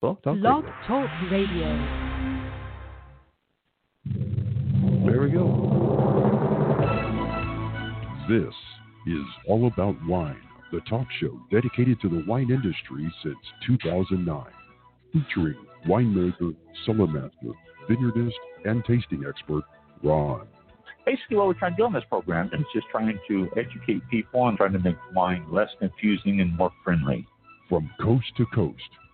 Blog Talk Blog Radio. Talk Radio. There we go. This is All About Wine, the talk show dedicated to the wine industry since 2009, featuring winemaker, cellar master, vineyardist, and tasting expert Ron. basically what we're trying to do on this program is just trying to educate people and trying to make wine less confusing and more friendly. From coast to coast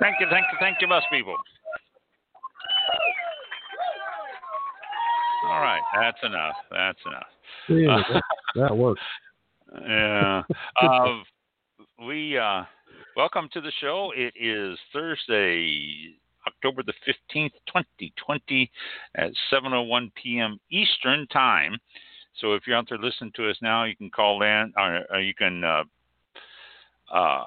Thank you, thank you, thank you, bus people. All right, that's enough. That's enough. Yeah, that, that works. Yeah. Uh, we uh, welcome to the show. It is Thursday, October the fifteenth, twenty twenty, at seven oh one p.m. Eastern time. So if you're out there listening to us now, you can call in, or, or you can uh, uh,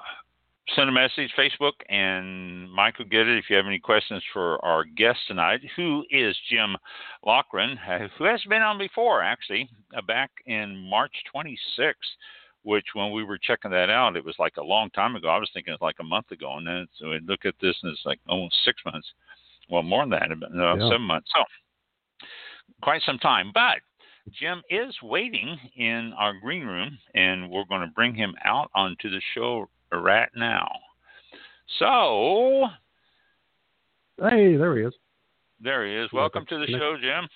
send a message Facebook, and Mike will get it. If you have any questions for our guest tonight, who is Jim Laughren, uh, who has been on before, actually, uh, back in March 26th, which when we were checking that out, it was like a long time ago. I was thinking it's like a month ago, and then so we look at this, and it's like almost six months. Well, more than that, about uh, Yeah. seven months. So quite some time, but. Jim is waiting in our green room, and we're going to bring him out onto the show right now. So Hey, there he is. there he is. Welcome to the show, Jim.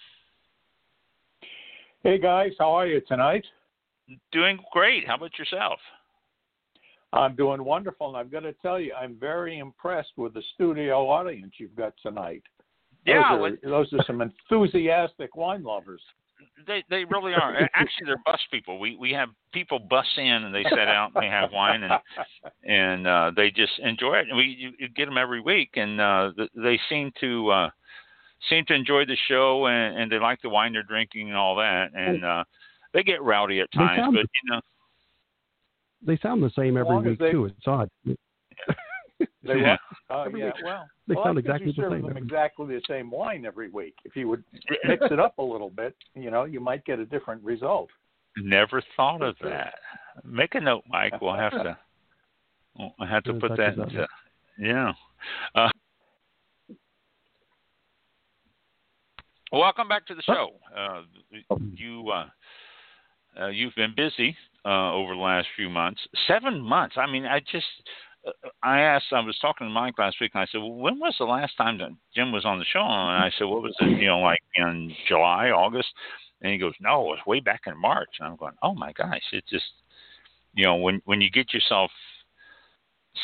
Hey guys, how are you tonight? Doing great. How about yourself? I'm doing wonderful, and I've got to tell you, I'm very impressed with the studio audience you've got tonight. Those Yeah, are, what- those are some enthusiastic wine lovers. They they really are. Actually, they're bus people. We we have people bus in and they sit out and they have wine and and uh, they just enjoy it. And we you, you get them every week, and uh, they seem to uh, seem to enjoy the show and, and they like the wine they're drinking and all that. And uh, they get rowdy at times, sound- but you know, They sound the same every week they- too. It's odd. They Yeah. what? Oh Every yeah, week. well, They well, sound exactly the same them every- exactly the same wine every week. If you would mix it up a little bit, you know, you might get a different result. never thought of that. Make a note, Mike. We'll have to. We'll have to put that into. Yeah. Uh, welcome back to the show. Uh, you uh, uh, you've been busy uh, over the last few months. Seven months. I mean, I just. I asked. I was talking to Mike last week, and I said, well, "When was the last time that Jim was on the show?" And I said, "What was it? You know, like in July, August?" And he goes, "No, it was way back in March." And I'm going, "Oh my gosh!" It just, you know, when when you get yourself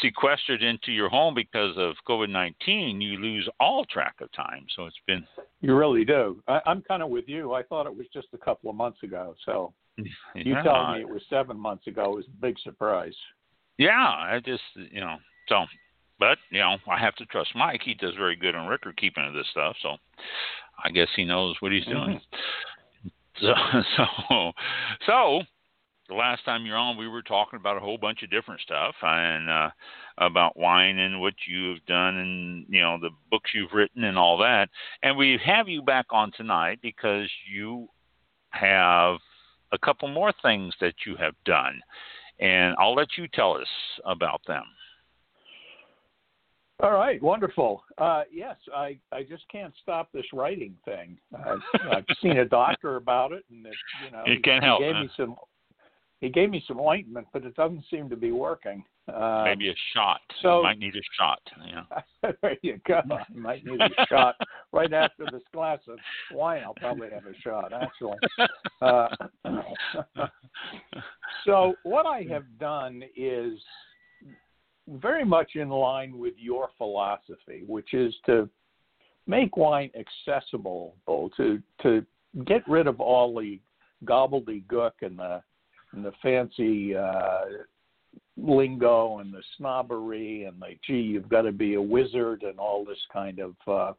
sequestered into your home because of COVID nineteen, you lose all track of time. So it's been You really do. I, I'm kind of with you. I thought it was just a couple of months ago. So you yeah, telling me it was seven months ago was a big surprise. Yeah, I just you know so, but you know I have to trust Mike. He does very good on record keeping of this stuff. So I guess he knows what he's doing. So so so the last time you're on, we were talking about a whole bunch of different stuff and uh, about wine and what you have done and you know the books you've written and all that. And we have you back on tonight because you have a couple more things that you have done, and I'll let you tell us about them. All right, wonderful. Uh, yes, I, I just can't stop this writing thing. I've, I've seen a doctor about it, and it, you know, You can't he help, gave huh? me some. He gave me some ointment, but it doesn't seem to be working. Um, Maybe a shot. so- you might need a shot. Yeah. there you go. I might need a shot right after this glass of wine. I'll probably have a shot, actually. Uh, so what I have done is very much in line with your philosophy, which is to make wine accessible to to get rid of all the gobbledygook and the and the fancy uh, lingo and the snobbery and the gee, you've got to be a wizard and all this kind of uh,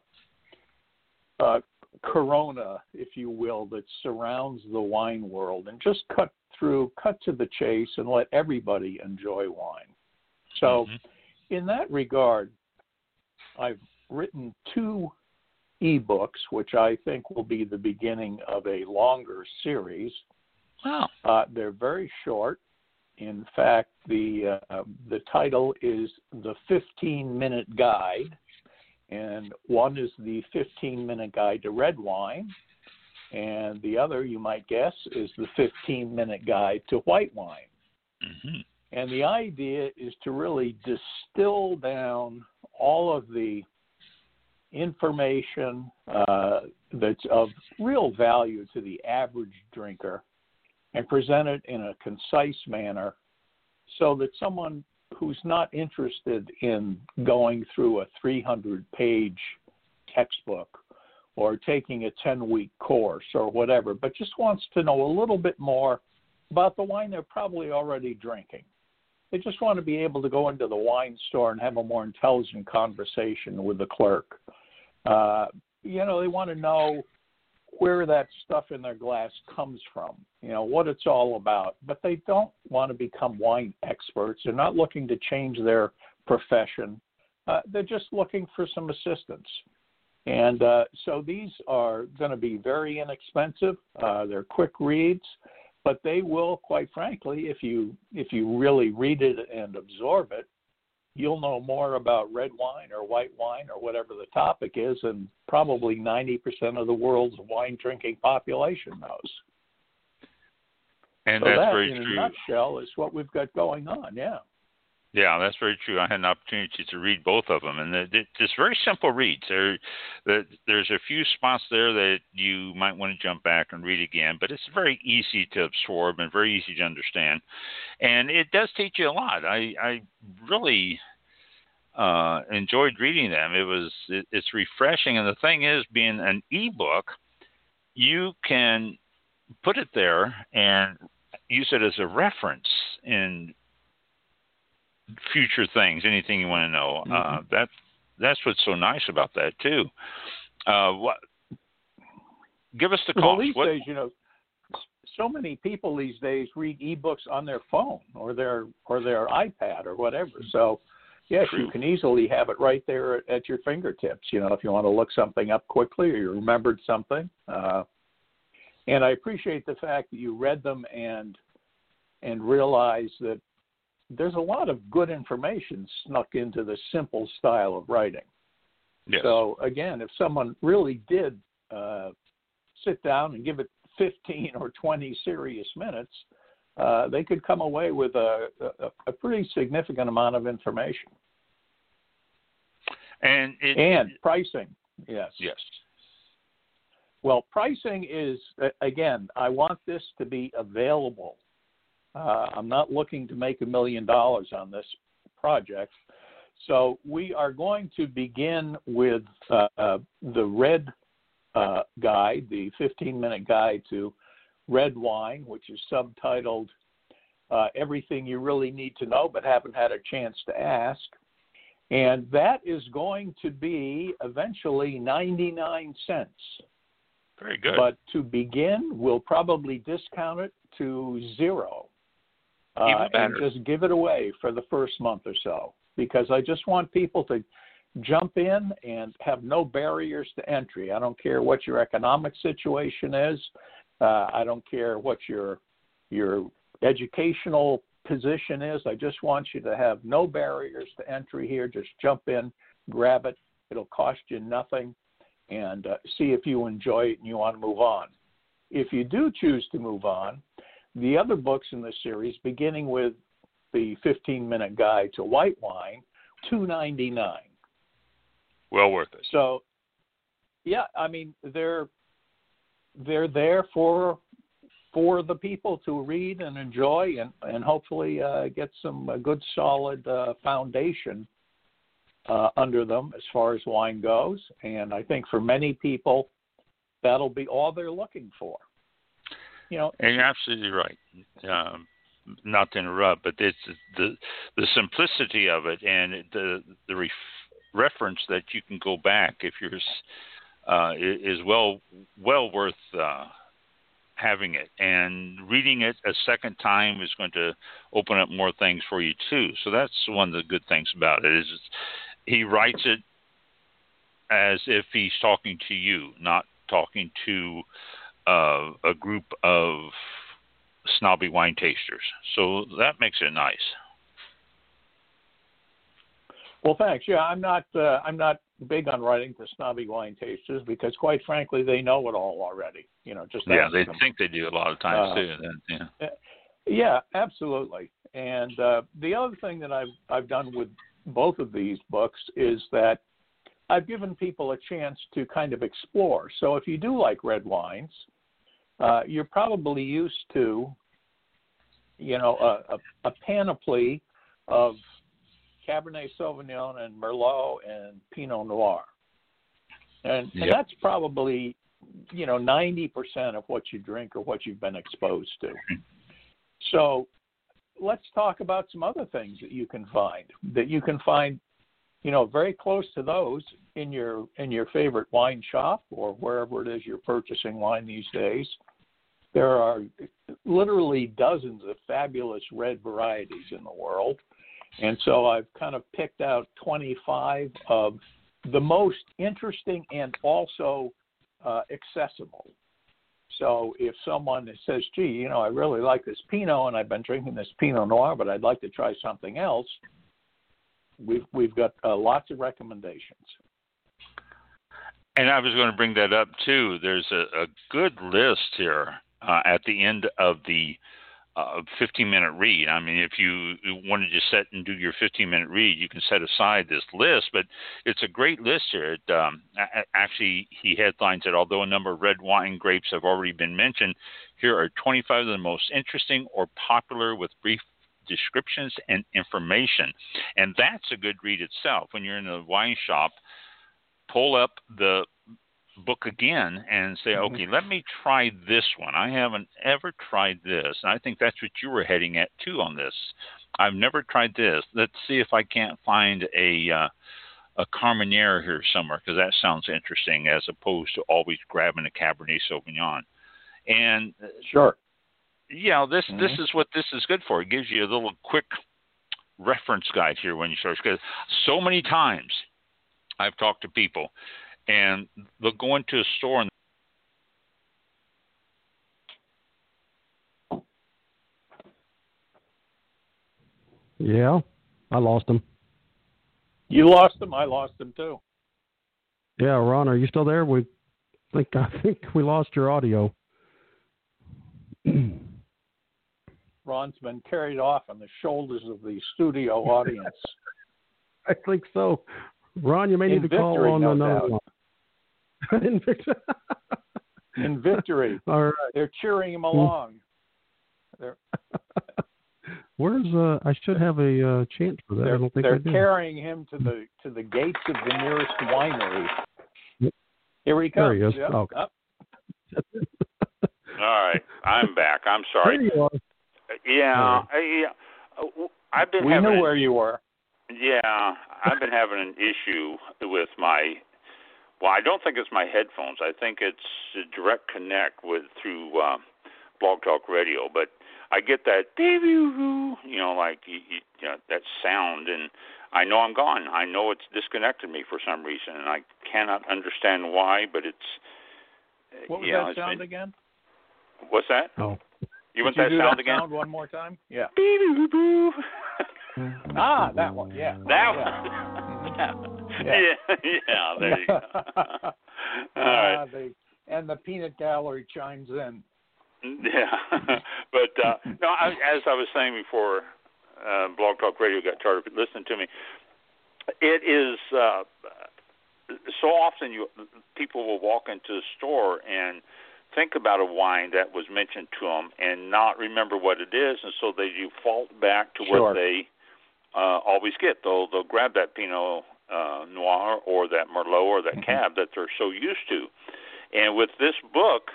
uh, corona, if you will, that surrounds the wine world, and just cut through, cut to the chase, and let everybody enjoy wine. So, mm-hmm. in that regard, I've written two ebooks, which I think will be the beginning of a longer series. Wow. Uh, they're very short. In fact, the uh, the title is the 15 minute guide, and one is the 15 minute guide to red wine, and the other, you might guess, is the 15 minute guide to white wine. Mm-hmm. And the idea is to really distill down all of the information uh, that's of real value to the average drinker and present it in a concise manner so that someone who's not interested in going through a 300 page textbook or taking a 10 week course or whatever, but just wants to know a little bit more about the wine they're probably already drinking. They just want to be able to go into the wine store and have a more intelligent conversation with the clerk. Uh, you know, they want to know where that stuff in their glass comes from, you know, what it's all about. But they don't want to become wine experts. They're not looking to change their profession. Uh, they're just looking for some assistance. And uh, so these are going to be very inexpensive. Uh, they're quick reads but they will, quite frankly, if you if you really read it and absorb it, you'll know more about red wine or white wine or whatever the topic is, and probably 90% of the world's wine drinking population knows. And so that's that, very in true. a nutshell, is what we've got going on. Yeah. Yeah, that's very true. I had an opportunity to read both of them, and it's very simple reads. There, there's a few spots there that you might want to jump back and read again, but it's very easy to absorb and very easy to understand, and it does teach you a lot. I, I really uh, enjoyed reading them. It was, it, it's refreshing, and the thing is, being an ebook, you can put it there and use it as a reference in future things, anything you want to know. Uh, mm-hmm. Uh, that that's what's so nice about that too. Uh, what? Give us the cost. Well, these what, days, you know, so many people these days read ebooks on their phone or their or their iPad or whatever. So, yes, True. you can easily have it right there at your fingertips. You know, if you want to look something up quickly or you remembered something. Uh, and I appreciate the fact that you read them and and realize that there's a lot of good information snuck into the simple style of writing. Yes. So again, if someone really did uh, sit down and give it 15 or 20 serious minutes, uh, they could come away with a, a, a, pretty significant amount of information. And it, and pricing, yes, yes. Well, pricing is again. I want this to be available uh, I'm not looking to make a million dollars on this project. So we are going to begin with uh, uh, the red uh, guide, the 15 minute guide to red wine, which is subtitled uh, Everything You Really Need to Know But Haven't Had a Chance to Ask. And that is going to be eventually 99 cents. Very good. But to begin, we'll probably discount it to zero uh, and just give it away for the first month or so because I just want people to jump in and have no barriers to entry. I don't care what your economic situation is. Uh, I don't care what your your educational position is. I just want you to have no barriers to entry here. Just jump in, grab it. It'll cost you nothing, and uh, see if you enjoy it and you want to move on. If you do choose to move on, the other books in the series, beginning with the 15 minute guide to white wine, 299. Well worth it. So, yeah, I mean they're they're there for for the people to read and enjoy and and hopefully uh, get some uh, good solid uh, foundation uh, under them as far as wine goes. And I think for many people, that'll be all they're looking for. You know, and you're absolutely right. Um, not to interrupt, but it's the the simplicity of it and the the ref, reference that you can go back if you're uh, is well well worth uh, having it. And reading it a second time is going to open up more things for you too. So that's one of the good things about it is he writes it as if he's talking to you, not talking to uh, a group of snobby wine tasters. So that makes it nice. Well, thanks. Yeah, I'm not. Uh, I'm not big on writing to snobby wine tasters because, quite frankly, they know it all already. You know, just yeah, they them. think they do a lot of times uh, too. Then, yeah. Uh, yeah, absolutely. And uh, the other thing that I've I've done with both of these books is that I've given people a chance to kind of explore. So if you do like red wines, uh, you're probably used to, you know, a, a, a panoply of Cabernet Sauvignon and Merlot and Pinot Noir. And, yep. and that's probably, you know, 90% of what you drink or what you've been exposed to. So let's talk about some other things that you can find that you can find, you know, very close to those in your in your favorite wine shop or wherever it is you're purchasing wine these days. There are literally dozens of fabulous red varieties in the world. And so I've kind of picked out 25 of the most interesting and also uh, accessible. So if someone says, gee, you know, I really like this Pinot and I've been drinking this Pinot Noir, but I'd like to try something else, we've, we've got uh, lots of recommendations. And I was going to bring that up too. There's a, a good list here uh, at the end of the uh, 15 minute read. I mean, if you want to just set and do your 15 minute read, you can set aside this list, but it's a great list here. It, um, actually, he headlines it, although a number of red wine grapes have already been mentioned, here are 25 of the most interesting or popular with brief descriptions and information. And that's a good read itself. When you're in a wine shop, pull up the book again and say, mm-hmm. okay, let me try this one. I haven't ever tried this. And I think that's what you were heading at too on this. I've never tried this. Let's see if I can't find a uh, a Carmenere here somewhere because that sounds interesting as opposed to always grabbing a Cabernet Sauvignon. And uh, sure, yeah, this mm-hmm. this is what this is good for. It gives you a little quick reference guide here when you search because so many times I've talked to people and they'll go into a store and Yeah, I lost him. You lost him. I lost him too. Yeah, Ron, are you still there? We think I think we lost your audio. Ron's been carried off on the shoulders of the studio audience. I think so. Ron, you may In need to call on no another doubt. one. in victory. in victory. All right. They're cheering him along. They're Where's uh? I should have a uh, chance for that. they're, I don't think they're I do. carrying him to the to the gates of the nearest winery. Here he There comes. he is. Yep. Okay. All right, I'm back. I'm There sorry. Yeah, I, yeah. I've been We having knew an- where you were. Yeah, I've been having an issue with my. Well, I don't think it's my headphones. I think it's a direct connect with through uh, Blog Talk Radio. But I get that baby you know, like you, you, you know, that sound, and I know I'm gone. I know it's disconnected me for some reason, and I cannot understand why. But it's. What was know, that sound been- again? What's that? Oh, You want that sound that again? sound one more time? Yeah. Beep, boop, boop. Ah, that one. Yeah. That one. Yeah. yeah, yeah, there you go. All right. Ah, the, and the peanut gallery chimes in. Yeah, but uh, no, I, as I was saying before, uh, Blog Talk Radio got tired of listening to me. It is uh, so often you people will walk into a store and think about a wine that was mentioned to them and not remember what it is, and so they default back to Sure. what they uh, always get. They'll they'll grab that Pinot uh, Noir or that Merlot or that Mhm. Cab that they're so used to. And with this book,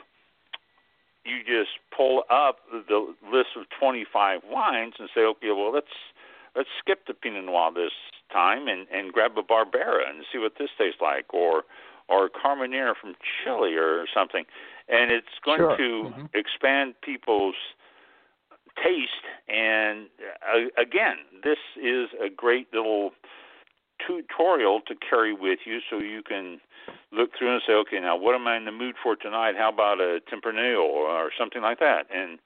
you just pull up the list of 25 wines and say, okay, well let's let's skip the Pinot Noir this time and and grab a Barbera and see what this tastes like, or or Carmenere from Chile or something, and it's going sure. to mm-hmm. expand people's taste. And uh, again, this is a great little tutorial to carry with you so you can look through and say, okay, now what am I in the mood for tonight? How about a Tempranillo or something like that? And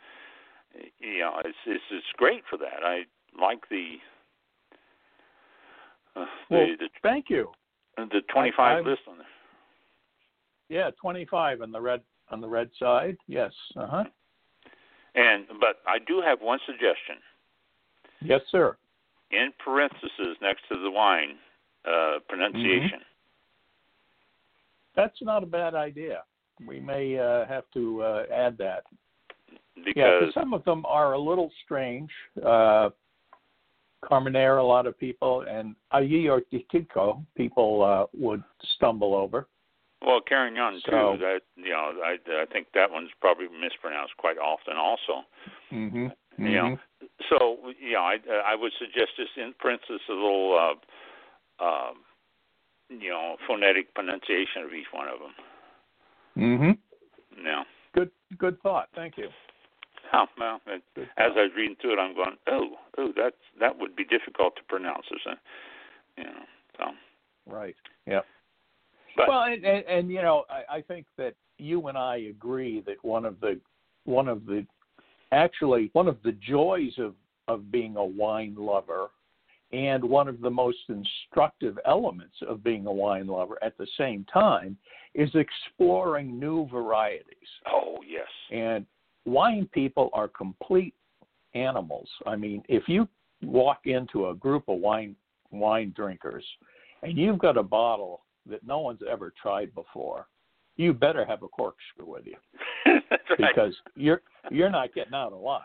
you know, it's it's it's great for that. I like the uh, well, the, the thank you. The 25 I, list on there. Yeah, 25 on the red on the red side. Yes. Uh huh. And but I do have one suggestion. Yes, sir. In parentheses next to the wine uh, pronunciation. Mm-hmm. That's not a bad idea. We may uh, have to uh, add that. Because yeah, some of them are a little strange. Uh, Carmenere, a lot of people, and Agiorgitiko, people uh, would stumble over. Well, Carignan too. So, that you know, I I think that one's probably mispronounced quite often, also. Mm-hmm. mm-hmm. You know, so you know, I I would suggest just in parentheses a little, uh, uh, you know, phonetic pronunciation of each one of them. Mm-hmm. Yeah. Good good thought. Thank you. Oh well, it, as I was reading through it, I'm going, oh, oh, that's that would be difficult to pronounce, isn't it? You know, so. Right. Yeah. But, well, and, and, and you know, I, I think that you and I agree that one of the one of the actually one of the joys of of being a wine lover and one of the most instructive elements of being a wine lover at the same time is exploring new varieties. Oh, yes. And wine people are complete animals. I mean, if you walk into a group of wine wine drinkers and you've got a bottle that no one's ever tried before, you better have a corkscrew with you because you're you're not getting out alive.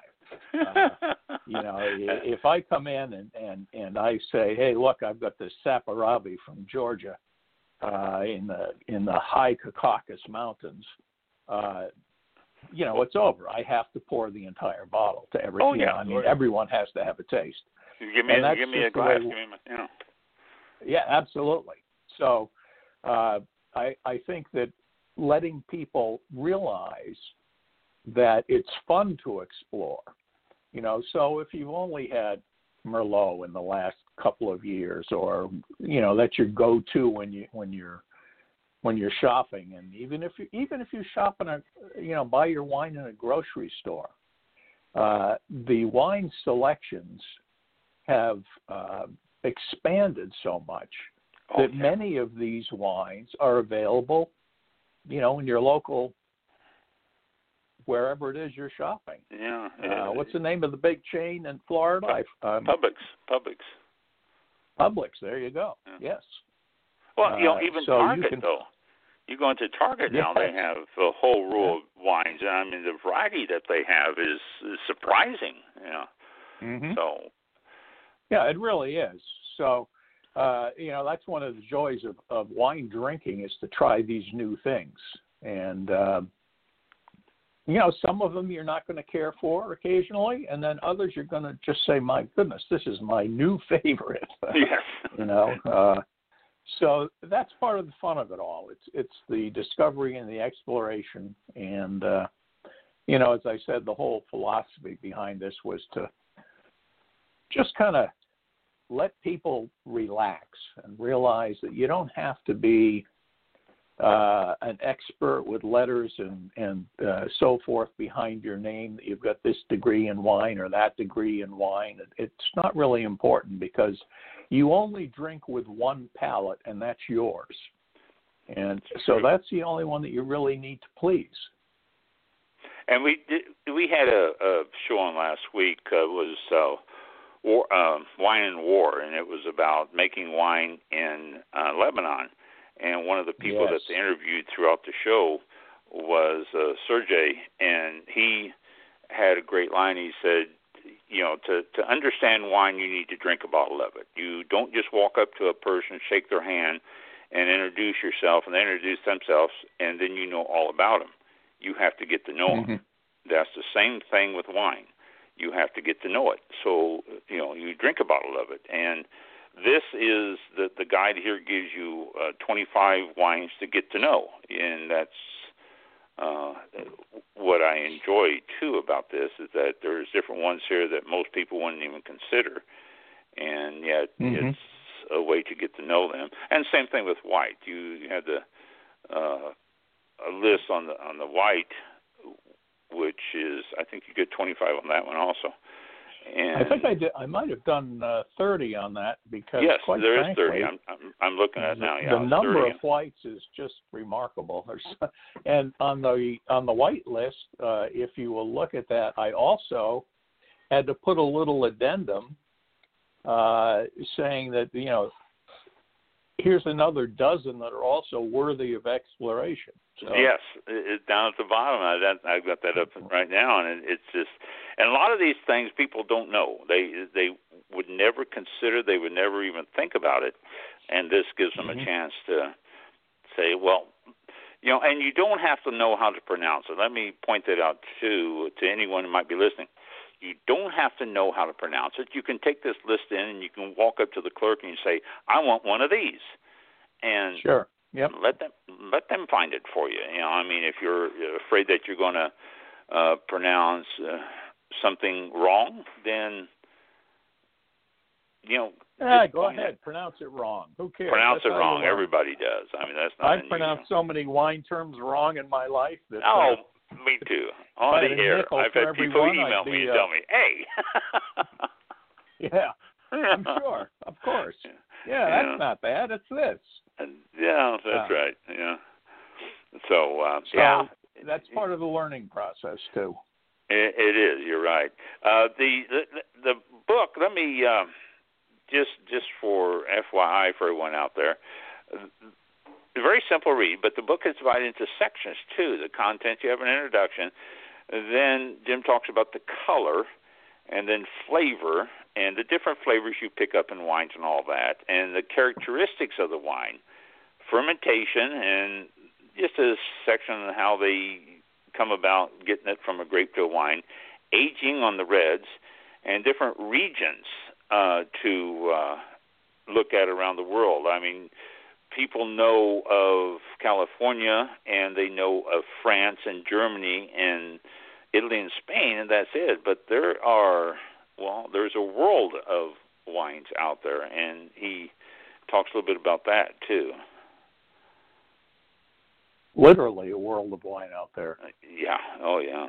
Uh, you know, if I come in and and and I say, "Hey, look, I've got this Saperavi from Georgia uh, in the in the high Caucasus Mountains," uh, you know, it's over. I have to pour the entire bottle to every. Oh you yeah, know, I mean, everyone has to have a taste. Give me, and a, give me a glass. Give me, you know. Yeah, absolutely. So, uh, I I think that letting people realize that it's fun to explore. You know, so if you've only had Merlot in the last couple of years, or you know that's your go-to when you when you're when you're shopping, and even if you even if you shop in a you know buy your wine in a grocery store, uh, the wine selections have uh, expanded so much that yeah. many of these wines are available, you know, in your local wherever it is you're shopping. Yeah. Uh, what's the name of the big chain in Florida? Um, Publix. Publix. Publix. There you go. Yeah. Yes. Well, you know, Uh, even so you Target can- though. You go into Target now, they have a whole row of wines, and I mean the variety that they have is, is surprising. You know, Mm-hmm. so Yeah, it really is. So, uh, you know, that's one of the joys of, of wine drinking is to try these new things. And, uh, you know, some of them you're not going to care for occasionally, and then others you're going to just say, my goodness, this is my new favorite. yes, you know, uh, so that's part of the fun of it all. It's it's the discovery and the exploration, and uh, you know, as I said, the whole philosophy behind this was to just kind of let people relax and realize that you don't have to be uh, an expert with letters and and uh, so forth behind your name. That you've got this degree in wine or that degree in wine. It's not really important because you only drink with one palate, and that's yours. And so that's the only one that you really need to please. And we did, we had a, a show on last week. Uh, was uh, war, um, wine and war, and it was about making wine in uh, Lebanon. And one of the people Yes. that they interviewed throughout the show was uh, Sergey, and he had a great line. He said, "You know, to to understand wine, you need to drink a bottle of it. You don't just walk up to a person, shake their hand, and introduce yourself, and they introduce themselves, and then you know all about them. You have to get to know them." Mhm. that's the same thing with wine. You have to get to know it. So you know you drink a bottle of it, and this is the the guide here gives you uh, 25 wines to get to know, and that's uh, what I enjoy too about this is that there's different ones here that most people wouldn't even consider, and yet mm-hmm. it's a way to get to know them. And same thing with white. You, you had the uh, a list on the on the white, which is I think you get 25 on that one also. And I think I did. I might have done uh, 30 on that because yes, quite there is frankly, 30. I'm, I'm I'm looking at it now. Yeah, the number 30. of flights is just remarkable. and on the on the white list, uh, if you will look at that, I also had to put a little addendum uh, saying that you know here's another dozen that are also worthy of exploration. So, yes, it, down at the bottom. I, that, I've got that up right now, and it, it's just, and a lot of these things people don't know. They they would never consider. They would never even think about it, and this gives them mm-hmm. a chance to say, well, you know, and you don't have to know how to pronounce it. Let me point that out too to anyone who might be listening. You don't have to know how to pronounce it. You can take this list in and you can walk up to the clerk and you say, "I want one of these," and sure, yep. let them let them find it for you. You know, I mean, if you're afraid that you're going to uh, pronounce uh, something wrong, then you know. Yeah, go ahead. Pronounce it wrong. Who cares? Pronounce that's it wrong. Everybody does. I mean, that's not. I've pronounced so many wine terms wrong in my life that. Oh, uh, me too. On the air, I've had people email me and uh, tell me, "Hey." yeah, I'm sure. Of course. Yeah, that's yeah. not bad. It's this. Yeah, that's yeah. right. Yeah. So, uh, so yeah, that's part of the learning process too. It, it is. You're right. Uh, the, the the book. Let me uh, just just for FYI for everyone out there very simple read, but the book is divided into sections too. The content you have an introduction, then Jim talks about the color, and then flavor and the different flavors you pick up in wines and all that, and the characteristics of the wine, fermentation, and just a section on how they come about getting it from a grape to a wine, aging on the reds, and different regions uh, to uh, look at around the world. I mean people know of California and they know of France and Germany and Italy and Spain, and that's it. But there are, well, there's a world of wines out there, and he talks a little bit about that too. Literally, a world of wine out there. Yeah. Oh, yeah.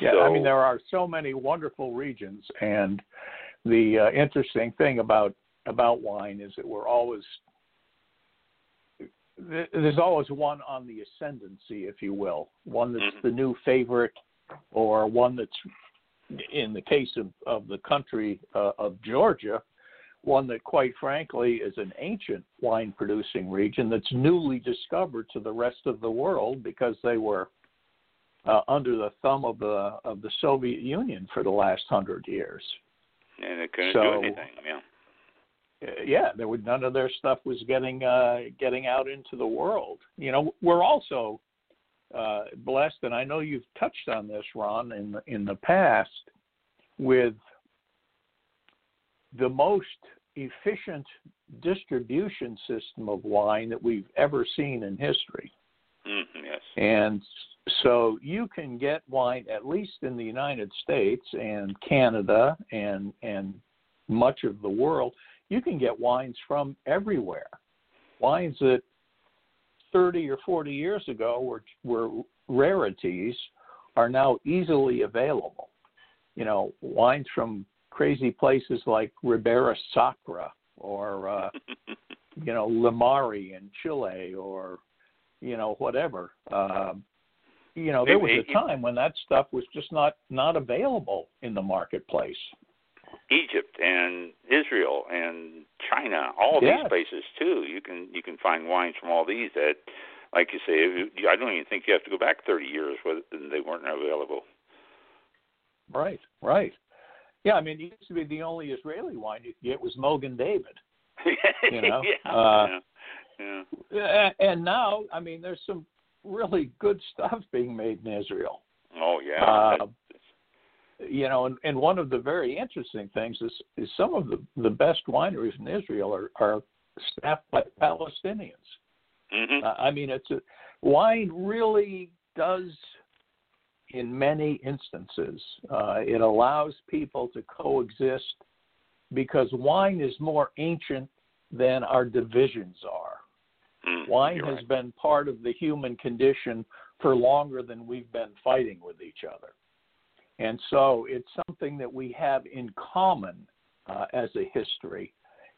Yeah, so, I mean there are so many wonderful regions, and the uh, interesting thing about about wine is that we're always there's always one on the ascendancy, if you will, one that's mm-hmm. the new favorite, or one that's, in the case of, of the country uh, of Georgia, one that, quite frankly, is an ancient wine producing region that's newly discovered to the rest of the world because they were uh, under the thumb of the of the Soviet Union for the last hundred years. And they couldn't so, do anything. Yeah yeah, there was none of their stuff was getting uh, getting out into the world. You know, we're also uh, blessed, and I know you've touched on this, Ron, in the, in the past, with the most efficient distribution system of wine that we've ever seen in history. Mm-hmm, yes. And so you can get wine, at least in the United States and Canada and and much of the world, you can get wines from everywhere. Wines that 30 or 40 years ago were were rarities are now easily available. You know, wines from crazy places like Ribera Sacra or uh, you know Limari in Chile or you know whatever. Um, you know, there was a time when that stuff was just not not available in the marketplace. Egypt and Israel and China, all yes. these places too. You can you can find wines from all these that, like you say, I don't even think you have to go back 30 years when they weren't available. Right, right. Yeah, I mean, it used to be the only Israeli wine you could get was Mogen David. You know, yeah, uh, yeah, yeah. And now, I mean, there's some really good stuff being made in Israel. Oh yeah. Uh, you know, and, and one of the very interesting things is, is some of the, the best wineries in Israel are, are staffed by Palestinians. hmm Uh, I mean, it's a, wine really does, in many instances, uh, it allows people to coexist because wine is more ancient than our divisions are. mm Wine has right. been part of the human condition for longer than we've been fighting with each other. And so it's something that we have in common uh, as a history.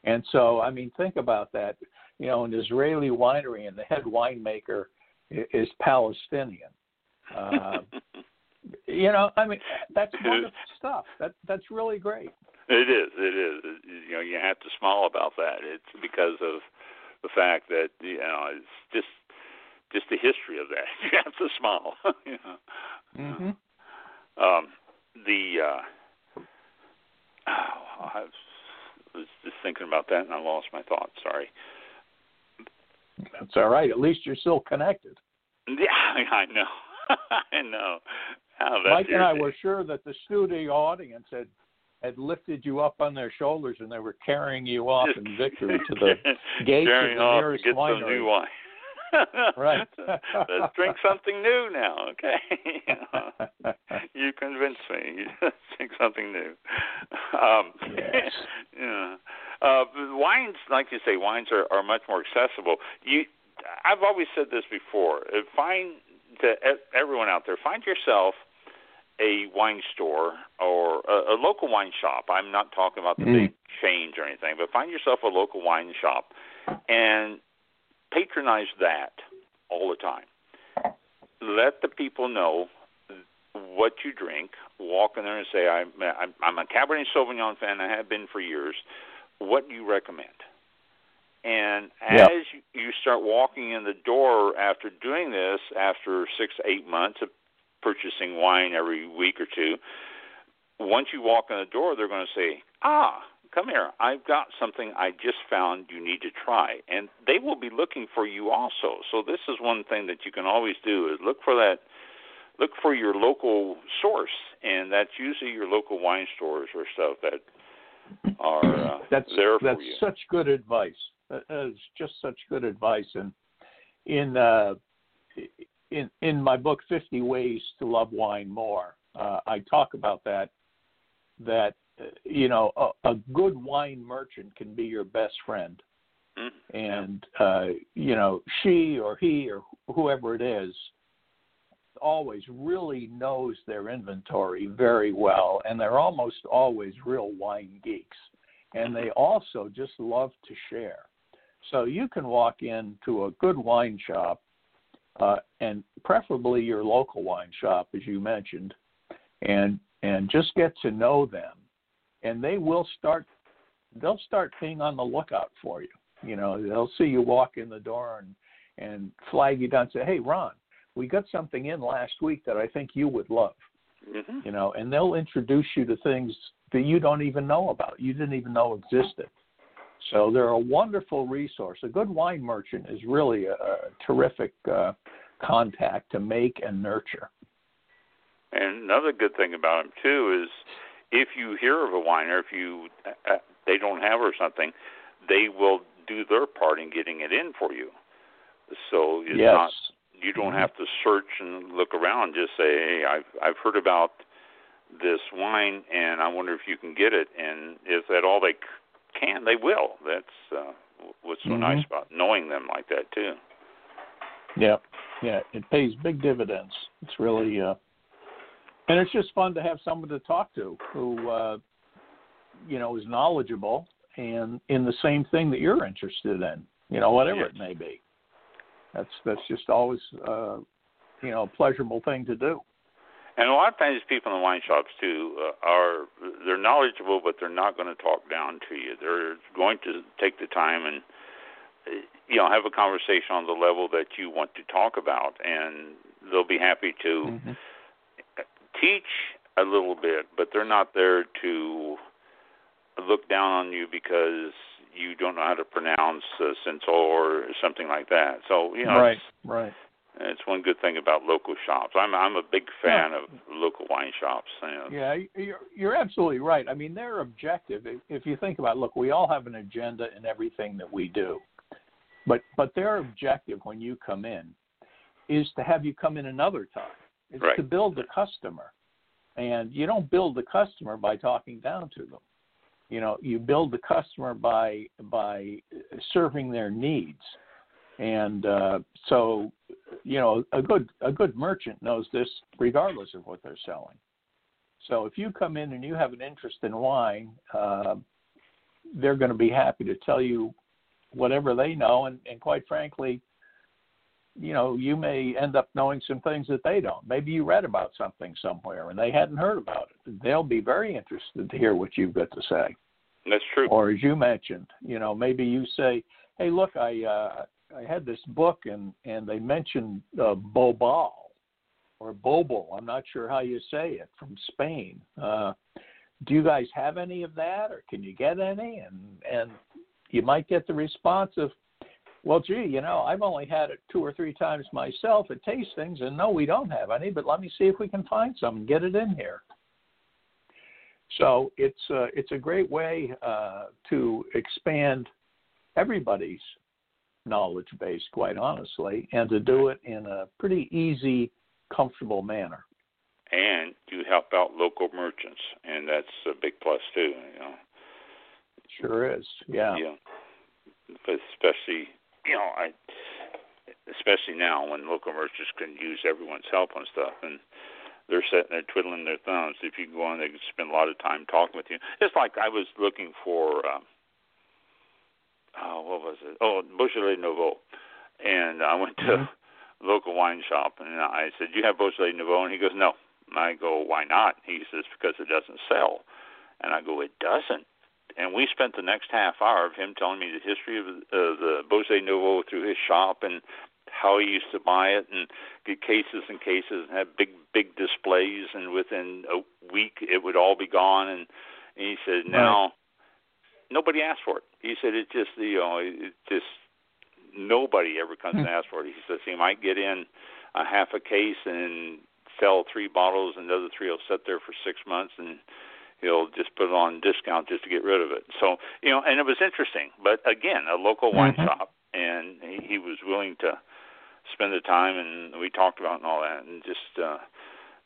And so, I mean, think about that. You know, an Israeli winery and the head winemaker is Palestinian. Uh, you know, I mean, that's wonderful stuff. That that's really great. It is. It is. You know, you have to smile about that. It's because of the fact that you know it's just just the history of that. You have to smile. you know. Mm-hmm. Um, the uh, oh, I was just thinking about that and I lost my thought. Sorry. That's all right. At least you're still connected. Yeah, I know. I know. Oh, Mike and I were sure that the studio audience had had lifted you up on their shoulders and they were carrying you off in victory to the gates of the nearest winery. Right. Let's drink something new now, okay? you convinced me. Let's drink something new. Um, Yes. yeah. Uh, wines, like you say, wines are, are much more accessible. You, I've always said this before. Uh, Find to e- everyone out there, find yourself a wine store or a, a local wine shop. I'm not talking about the Mm. big chains or anything, but find yourself a local wine shop and patronize that all the time. Let the people know what you drink. Walk in there and say, "I'm I'm, I'm a Cabernet Sauvignon fan. I have been for years. What do you recommend?" And as you, you start walking in the door after doing this, after six eight months of purchasing wine every week or two, once you walk in the door, they're going to say, "Ah, come here. I've got something I just found you need to try." And they will be looking for you also. So this is one thing that you can always do is look for that look for your local source, and that's usually your local wine stores or stuff that are uh, that's there for that's you. such good advice. That is just such good advice. And in uh, in in my book, Fifty Ways to Love Wine More, uh, I talk about that. That you know, a, a good wine merchant can be your best friend, Mm, and uh, you know, she or he or whoever it is always really knows their inventory very well, and they're almost always real wine geeks. And they also just love to share. So you can walk into a good wine shop, uh, and preferably your local wine shop, as you mentioned, and and just get to know them, and they will start. They'll start being on the lookout for you. You know, they'll see you walk in the door and and flag you down and say, "Hey, Ron, we got something in last week that I think you would love." mhm. You know, and they'll introduce you to things that you don't even know about. You didn't even know existed. So they're a wonderful resource. A good wine merchant is really a, a terrific uh, contact to make and nurture. And another good thing about them too is if you hear of a winer, if you uh, they don't have or something, they will do their part in getting it in for you. So it's yes. not you don't Mhm. have to search and look around. Just say, "Hey, I've I've heard about this wine, and I wonder if you can get it." And if at all they c- can, they will. That's uh, what's so Mhm. nice about knowing them like that too. Yeah, yeah, it pays big dividends. It's really, uh, and it's just fun to have someone to talk to who, uh, you know, is knowledgeable and in the same thing that you're interested in. You know, whatever Yes. it may be. That's that's just always, uh, you know, a pleasurable thing to do. And a lot of times, people in the wine shops too uh, are they're knowledgeable, but they're not going to talk down to you. They're going to take the time and uh, you know have a conversation on the level that you want to talk about, and they'll be happy to Mhm. Teach a little bit, but they're not there to look down on you because you don't know how to pronounce uh, Centaur or something like that. So you know, right, it's- right. It's one good thing about local shops. I'm I'm a big fan yeah. of local wine shops. You know. Yeah, you're you're absolutely right. I mean, they're objective. If, if you think about, it, look, we all have an agenda in everything that we do, but but their objective when you come in is to have you come in another time. It's right. to build the customer, and you don't build the customer by talking down to them. You know, you build the customer by by serving their needs and uh, so, you know, a good a good merchant knows this regardless of what they're selling. So if you come in and you have an interest in wine, uh, they're going to be happy to tell you whatever they know, and, and quite frankly, you know, you may end up knowing some things that they don't. Maybe you read about something somewhere and they hadn't heard about it. They'll be very interested to hear what you've got to say. That's true. Or as you mentioned, you know, maybe you say, "Hey, look, I uh, I had this book and and they mentioned uh, Bobal or Bobal. I'm not sure how you say it from Spain. Uh, do you guys have any of that, or can you get any? And and you might get the response of, well, gee, you know, I've only had it two or three times myself at tastings, and no, we don't have any. But let me see if we can find some and get it in here. So it's uh, it's a great way uh, to expand everybody's knowledge base, quite honestly, and to do it in a pretty easy, comfortable manner. And you help out local merchants, and that's a big plus too. You know. Sure is. Yeah. Yeah. Especially, you know, I, especially now when local merchants can use everyone's help on stuff, and they're sitting there twiddling their thumbs. If you go on, they can spend a lot of time talking with you. It's like I was looking for. Um, uh, what was it? Oh, Beaujolais Nouveau. And I went to mm-hmm. a local wine shop and I said, "You have Beaujolais Nouveau?" And he goes, "No." And I go, "Why not?" He says, "Because it doesn't sell." And I go, "It doesn't." And we spent the next half hour of him telling me the history of uh, the Beaujolais Nouveau through his shop and how he used to buy it and get cases and cases and have big big displays and within a week it would all be gone and, and he said now right nobody asked for it. He said it just you know it just nobody ever comes and hmm. asks for it. He says he might get in a half a case and sell three bottles, and the other three will sit there for six months, and he'll just put it on discount just to get rid of it. So you know, and it was interesting. But again, a local wine mm-hmm. shop, and he, he was willing to spend the time, and we talked about and all that, and just. uh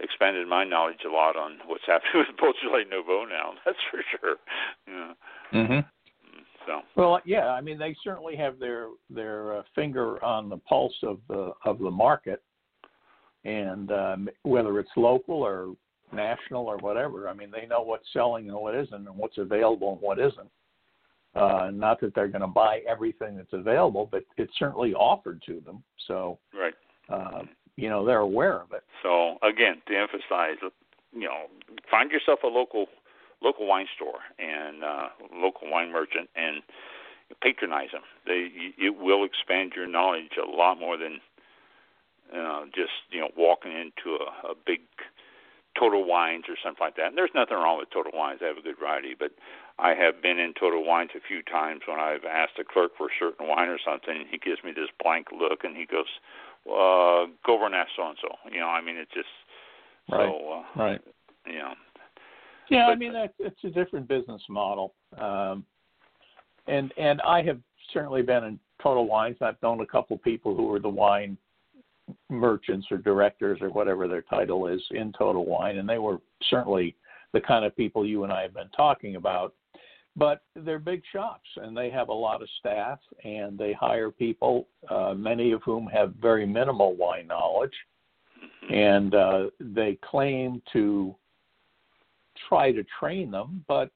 expanded my knowledge a lot on what's happening with Beaujolais Nouveau now. That's for sure. Yeah. Mhm. So. Well, yeah. I mean, they certainly have their their uh, finger on the pulse of the of the market, and um, whether it's local or national or whatever. I mean, they know what's selling and what isn't, and what's available and what isn't. Uh, not that they're going to buy everything that's available, but it's certainly offered to them. So, right. Uh, you know, they're aware of it. So again, to emphasize, you know, find yourself a local local wine store and uh, local wine merchant and patronize them. They it will expand your knowledge a lot more than uh, just you know walking into a, a big Total Wines or something like that. And there's nothing wrong with Total Wines; they have a good variety. But I have been in Total Wines a few times when I've asked a clerk for a certain wine or something. And he gives me this blank look, and he goes, uh, "Go over and ask so and so." You know, I mean, it's just right. so uh, right. You know, yeah, but, I mean that, it's a different business model, um, and and I have certainly been in Total Wines. I've known a couple people who were the wine merchants or directors or whatever their title is in Total Wine, and they were certainly the kind of people you and I have been talking about. But they're big shops, and they have a lot of staff, and they hire people, uh, many of whom have very minimal wine knowledge, and uh, they claim to try to train them, but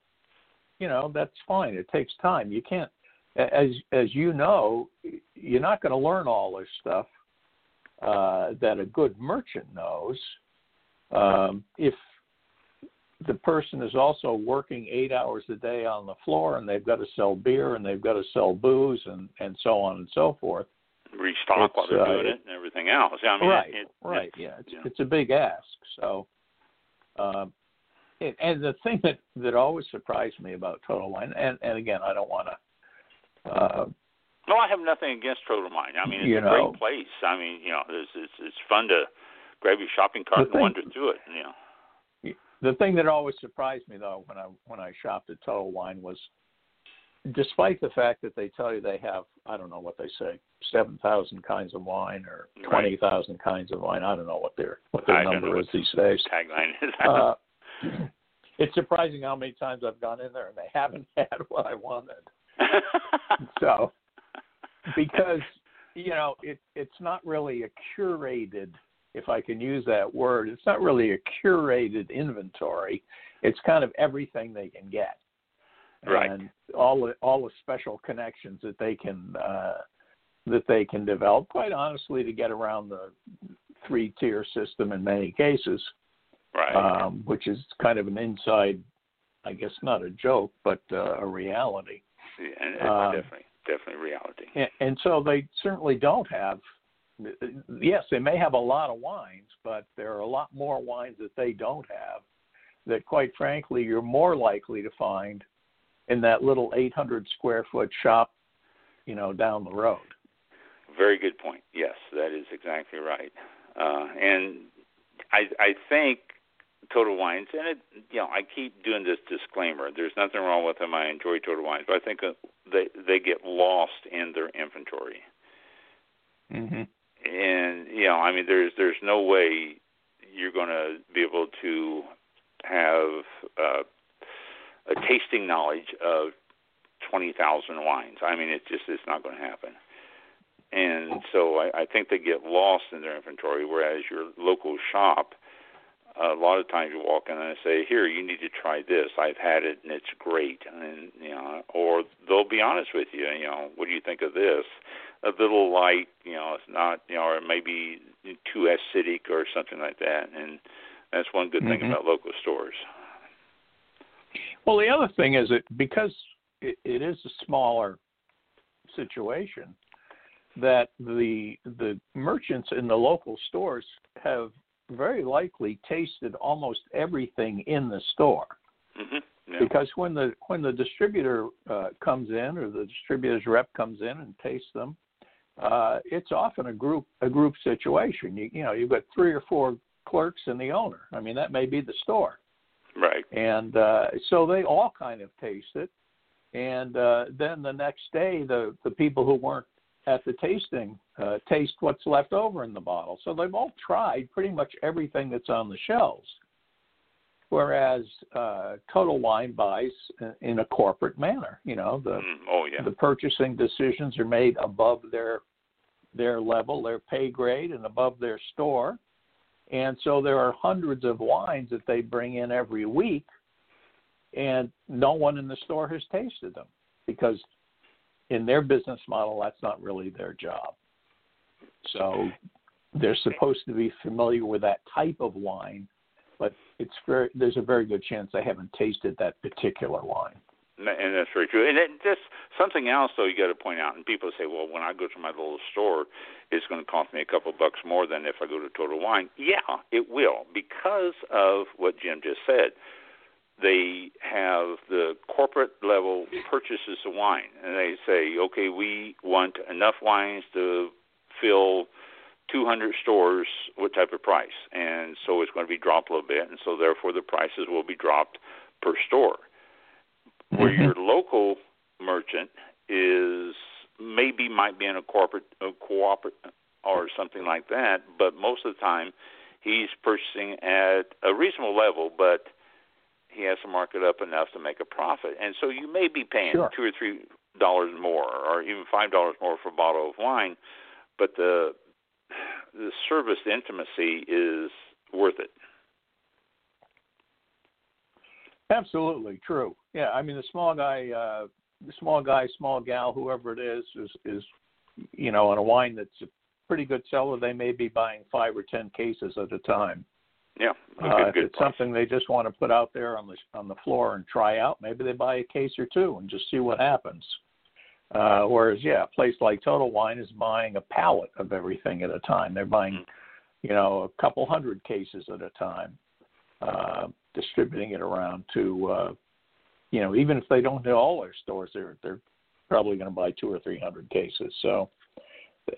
you know that's fine. It takes time. You can't, as as you know, you're not going to learn all this stuff uh, that a good merchant knows. Um, if the person is also working eight hours a day on the floor and they've got to sell beer and they've got to sell booze and and so on and so forth restock while they're uh, doing it and everything else I mean, right it, right yeah it's, yeah. it's a big ask so um, and the thing that that always surprised me about Total Wine, and and again, I don't want to uh, No, I have nothing against Total Wine. I mean, it's You a know. great place. I mean, you know, it's it's, it's fun to grab your shopping cart and thing- wander through it. You know. The thing that always surprised me though when I when I shopped at Total Wine was despite the fact that they tell you they have I don't know what they say, seven thousand kinds of wine or Right. twenty thousand kinds of wine. I don't know what their what their I number is these days. Tagline is. Uh, it's surprising how many times I've gone in there and they haven't had what I wanted. So because you know it it's not really a curated if i can use that word it's not really a curated inventory. It's kind of everything they can get. Right. and all the all the special connections that they can uh that they can develop quite honestly to get around the three tier system in many cases. Right. um which is kind of an inside i guess not a joke but uh, a reality. Yeah, um, definitely definitely reality. and, and so they certainly don't have. Yes, they may have a lot of wines, but there are a lot more wines that they don't have. That, quite frankly, you're more likely to find in that little 800 square foot shop, you know, down the road. Very good point. Yes, that is exactly right. Uh, and I I think Total Wines, and it you know I keep doing this disclaimer. There's nothing wrong with them. I enjoy Total Wines, but I think uh, they they get lost in their inventory. Mm-hmm. and you know, I mean, there's there's no way you're going to be able to have uh, a tasting knowledge of twenty thousand wines. I mean, it's just it's not going to happen. And so I, I think they get lost in their inventory. Whereas your local shop, a lot of times you walk in and say, "Here, you need to try this. I've had it and it's great." And you know, or they'll be honest with you. You know, what do you think of this? A little light, you know, it's not, you know, or maybe too acidic or something like that. And that's one good thing Mhm. about local stores. Well, the other thing is that because it, it is a smaller situation, that the the merchants in the local stores have very likely tasted almost everything in the store. hmm Yeah. Because when the when the distributor uh, comes in or the distributor's rep comes in and tastes them, uh, it's often a group a group situation. You you know you've got three or four clerks and the owner. I mean that may be the store Right. and uh, so they all kind of taste it. And uh, then the next day, the the people who weren't at the tasting uh, taste what's left over in the bottle. So they've all tried pretty much everything that's on the shelves. Whereas uh, Total Wine buys in a corporate manner. You know, the Mm, oh yeah. the purchasing decisions are made above their their level, their pay grade, and above their store. And so there are hundreds of wines that they bring in every week, and no one in the store has tasted them because in their business model, that's not really their job. So they're supposed to be familiar with that type of wine, but it's very, there's a very good chance they haven't tasted that particular wine. And that's very true. And it, just something else, though, you got to point out. And people say, "Well, when I go to my little store, it's going to cost me a couple bucks more than if I go to Total Wine." Yeah, it will because of what Jim just said. They have the corporate level purchases of wine, and they say, "Okay, we want enough wines to fill 200 stores. What type of price?" And so it's going to be dropped a little bit, and so therefore the prices will be dropped per store where Mhm. your local merchant is maybe might be in a corporate a cooperative or something like that, but most of the time he's purchasing at a reasonable level, but he has to mark it up enough to make a profit. And so you may be paying Sure. two or three dollars more or even five dollars more for a bottle of wine, but the the service the intimacy is worth it. Absolutely true. Yeah, I mean the small guy, uh, the small guy, small gal, whoever it is, is is you know on a wine that's a pretty good seller. They may be buying five or ten cases at a time. Yeah, Uh, if good it's price. something they just want to put out there on the on the floor and try out, maybe they buy a case or two and just see what happens. Uh, whereas, yeah, a place like Total Wine is buying a pallet of everything at a time. They're buying, you know, a couple hundred cases at a time, uh, distributing it around to, uh, you know, even if they don't hit all their stores, they're they're probably going to buy two or three hundred cases. So,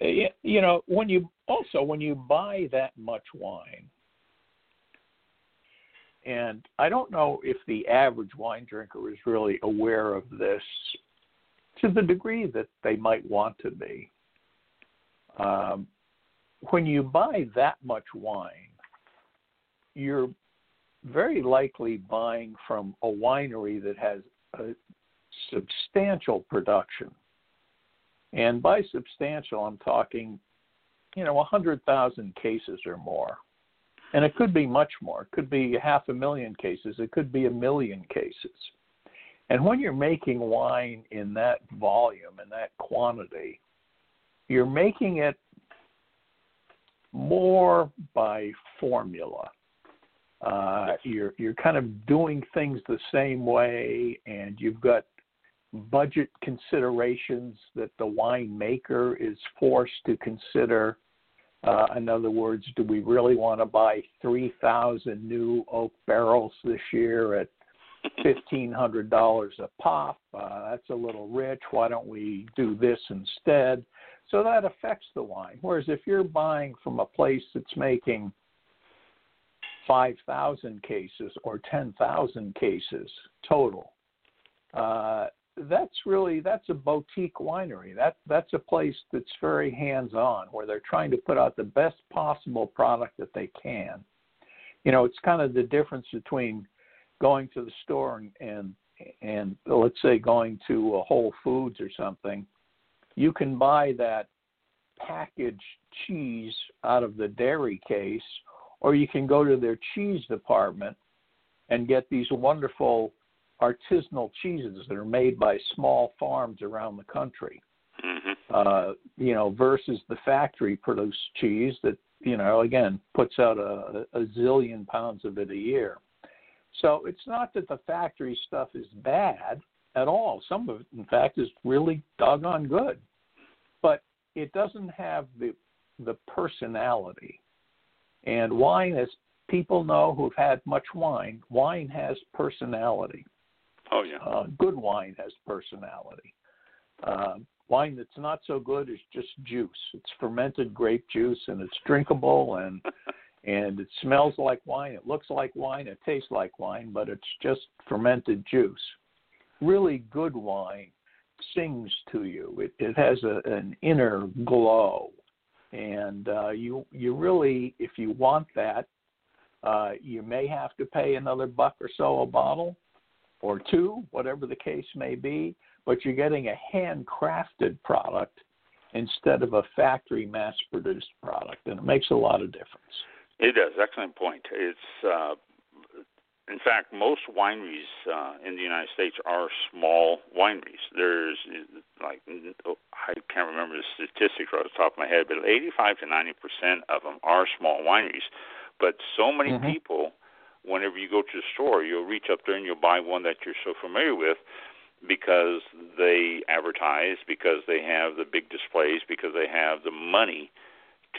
you know, when you also when you buy that much wine, and I don't know if the average wine drinker is really aware of this to the degree that they might want to be. Um, when you buy that much wine, you're very likely buying from a winery that has a substantial production. And by substantial, I'm talking, you know, 100,000 cases or more. And it could be much more. It could be half a million cases. It could be a million cases. And when you're making wine in that volume and that quantity, you're making it more by formula. Uh, you're you're kind of doing things the same way, and you've got budget considerations that the winemaker is forced to consider. Uh, in other words, do we really want to buy 3,000 new oak barrels this year at $1,500 a pop? Uh, that's a little rich. Why don't we do this instead? So that affects the wine. Whereas if you're buying from a place that's making 5,000 cases or 10,000 cases total, uh, that's really that's a boutique winery. That that's a place that's very hands-on, where they're trying to put out the best possible product that they can. You know, it's kind of the difference between going to the store and and, and let's say going to a Whole Foods or something you can buy that packaged cheese out of the dairy case, or you can go to their cheese department and get these wonderful artisanal cheeses that are made by small farms around the country. Mm-hmm. Uh, you know, versus the factory produced cheese that, you know, again, puts out a, a zillion pounds of it a year. So it's not that the factory stuff is bad at all. Some of it, in fact, is really doggone good, but it doesn't have the the personality. And wine, as people know who've had much wine, wine has personality. Oh yeah. Uh, good wine has personality. Uh, wine that's not so good is just juice. It's fermented grape juice, and it's drinkable and and it smells like wine. It looks like wine. It tastes like wine, but it's just fermented juice really good wine sings to you. It, it has a, an inner glow, and uh, you you really, if you want that, uh, you may have to pay another buck or so a bottle, or two, whatever the case may be. But you're getting a handcrafted product instead of a factory mass-produced product, and it makes a lot of difference. It does. Excellent point. It's uh, in fact, most wineries uh, in the United States are small wineries. There's like I can't remember the statistics right off the top of my head, but 85 to 90 percent of them are small wineries. But so many mm-hmm. people, whenever you go to the store, you'll reach up there and you'll buy one that you're so familiar with because they advertise, because they have the big displays, because they have the money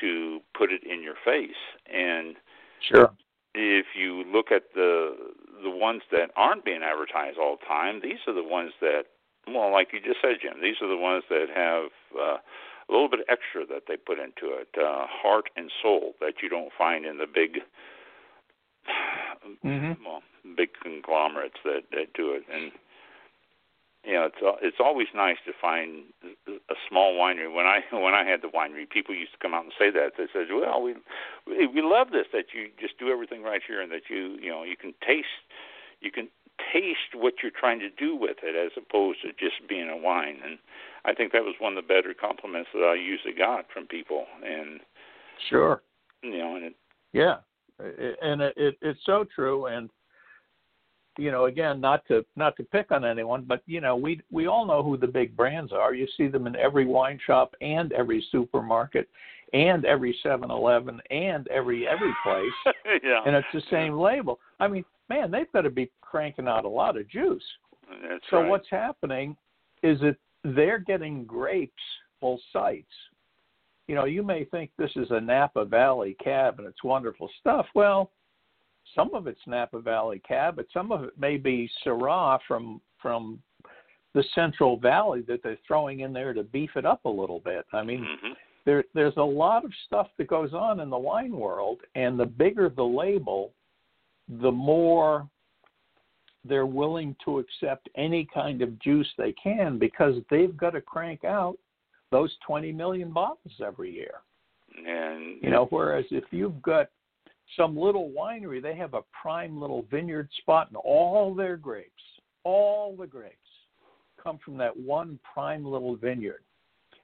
to put it in your face. And sure if you look at the the ones that aren't being advertised all the time, these are the ones that, well, like you just said, Jim, these are the ones that have uh, a little bit extra that they put into it, uh, heart and soul that you don't find in the big, mm-hmm. well, big conglomerates that that do it. And you know, it's it's always nice to find a small winery. When I when I had the winery, people used to come out and say that. They said, "Well, we we love this that you just do everything right here, and that you you know you can taste you can taste what you're trying to do with it, as opposed to just being a wine." And I think that was one of the better compliments that I usually got from people. And sure, you know, and it, yeah, and it, it it's so true. And you know, again, not to not to pick on anyone, but you know, we we all know who the big brands are. You see them in every wine shop and every supermarket and every 7-Eleven and every every place. yeah. And it's the same label. I mean, man, they've got to be cranking out a lot of juice. That's so right. what's happening is that they're getting grapes full sites. You know, you may think this is a Napa Valley cab and it's wonderful stuff. Well, some of it's Napa Valley Cab, but some of it may be Syrah from from the Central Valley that they're throwing in there to beef it up a little bit. I mean, hmm there there's a lot of stuff that goes on in the wine world, and the bigger the label, the more they're willing to accept any kind of juice they can because they've got to crank out those 20 million bottles every year. And You know, whereas if you've got some little winery, they have a prime little vineyard spot, and all their grapes, all the grapes, come from that one prime little vineyard,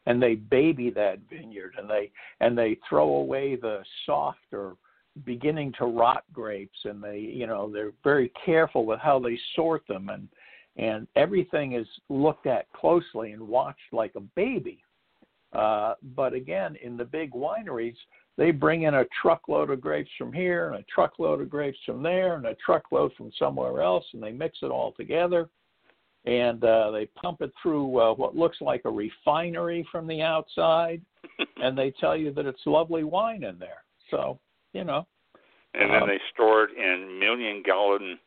and they baby that vineyard, and they and they throw away the soft or beginning to rot grapes, and they, you know, they're very careful with how they sort them, and and everything is looked at closely and watched like a baby. Uh, but again, in the big wineries, they bring in a truckload of grapes from here and a truckload of grapes from there and a truckload from somewhere else, and they mix it all together. And uh, they pump it through uh, what looks like a refinery from the outside, and they tell you that it's lovely wine in there. So, you know, and then Um, they store it in million gallon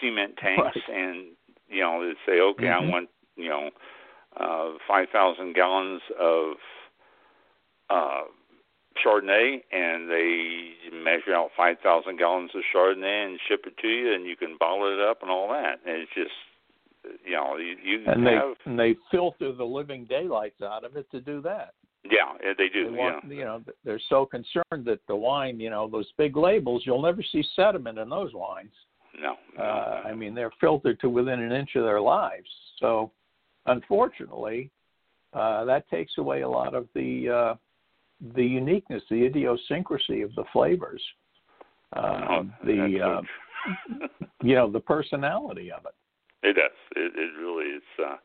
cement tanks Right. and you know they say okay Mhm. i want you know uh five thousand gallons of uh chardonnay and they measure out five thousand gallons of chardonnay and ship it to you and you can bottle it up and all that and it's just you know you, you and they and they filter the living daylights out of it to do that. yeah they do They yeah you know, they're so concerned that the wine, you know, those big labels, you'll never see sediment in those wines. no, no, Uh, no. I mean, they're filtered to within an inch of their lives. So, unfortunately, uh, that takes away a lot of the uh, the uniqueness, the idiosyncrasy of the flavors, uh, No, the uh, you know the personality of it. It does. It, it really is. Uh,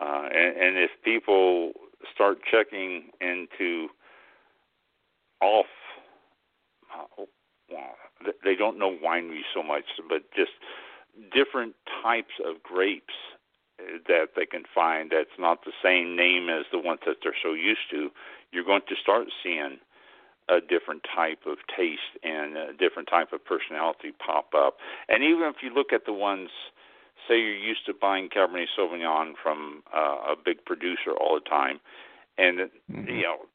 uh, and, and if people start checking into off, well, they don't know wineries so much, but just different types of grapes that they can find that's not the same name as the ones that they're so used to, you're going to start seeing a different type of taste and a different type of personality pop up. And even if you look at the ones, say you're used to buying Cabernet Sauvignon from uh, a big producer all the time, and Mhm. you know,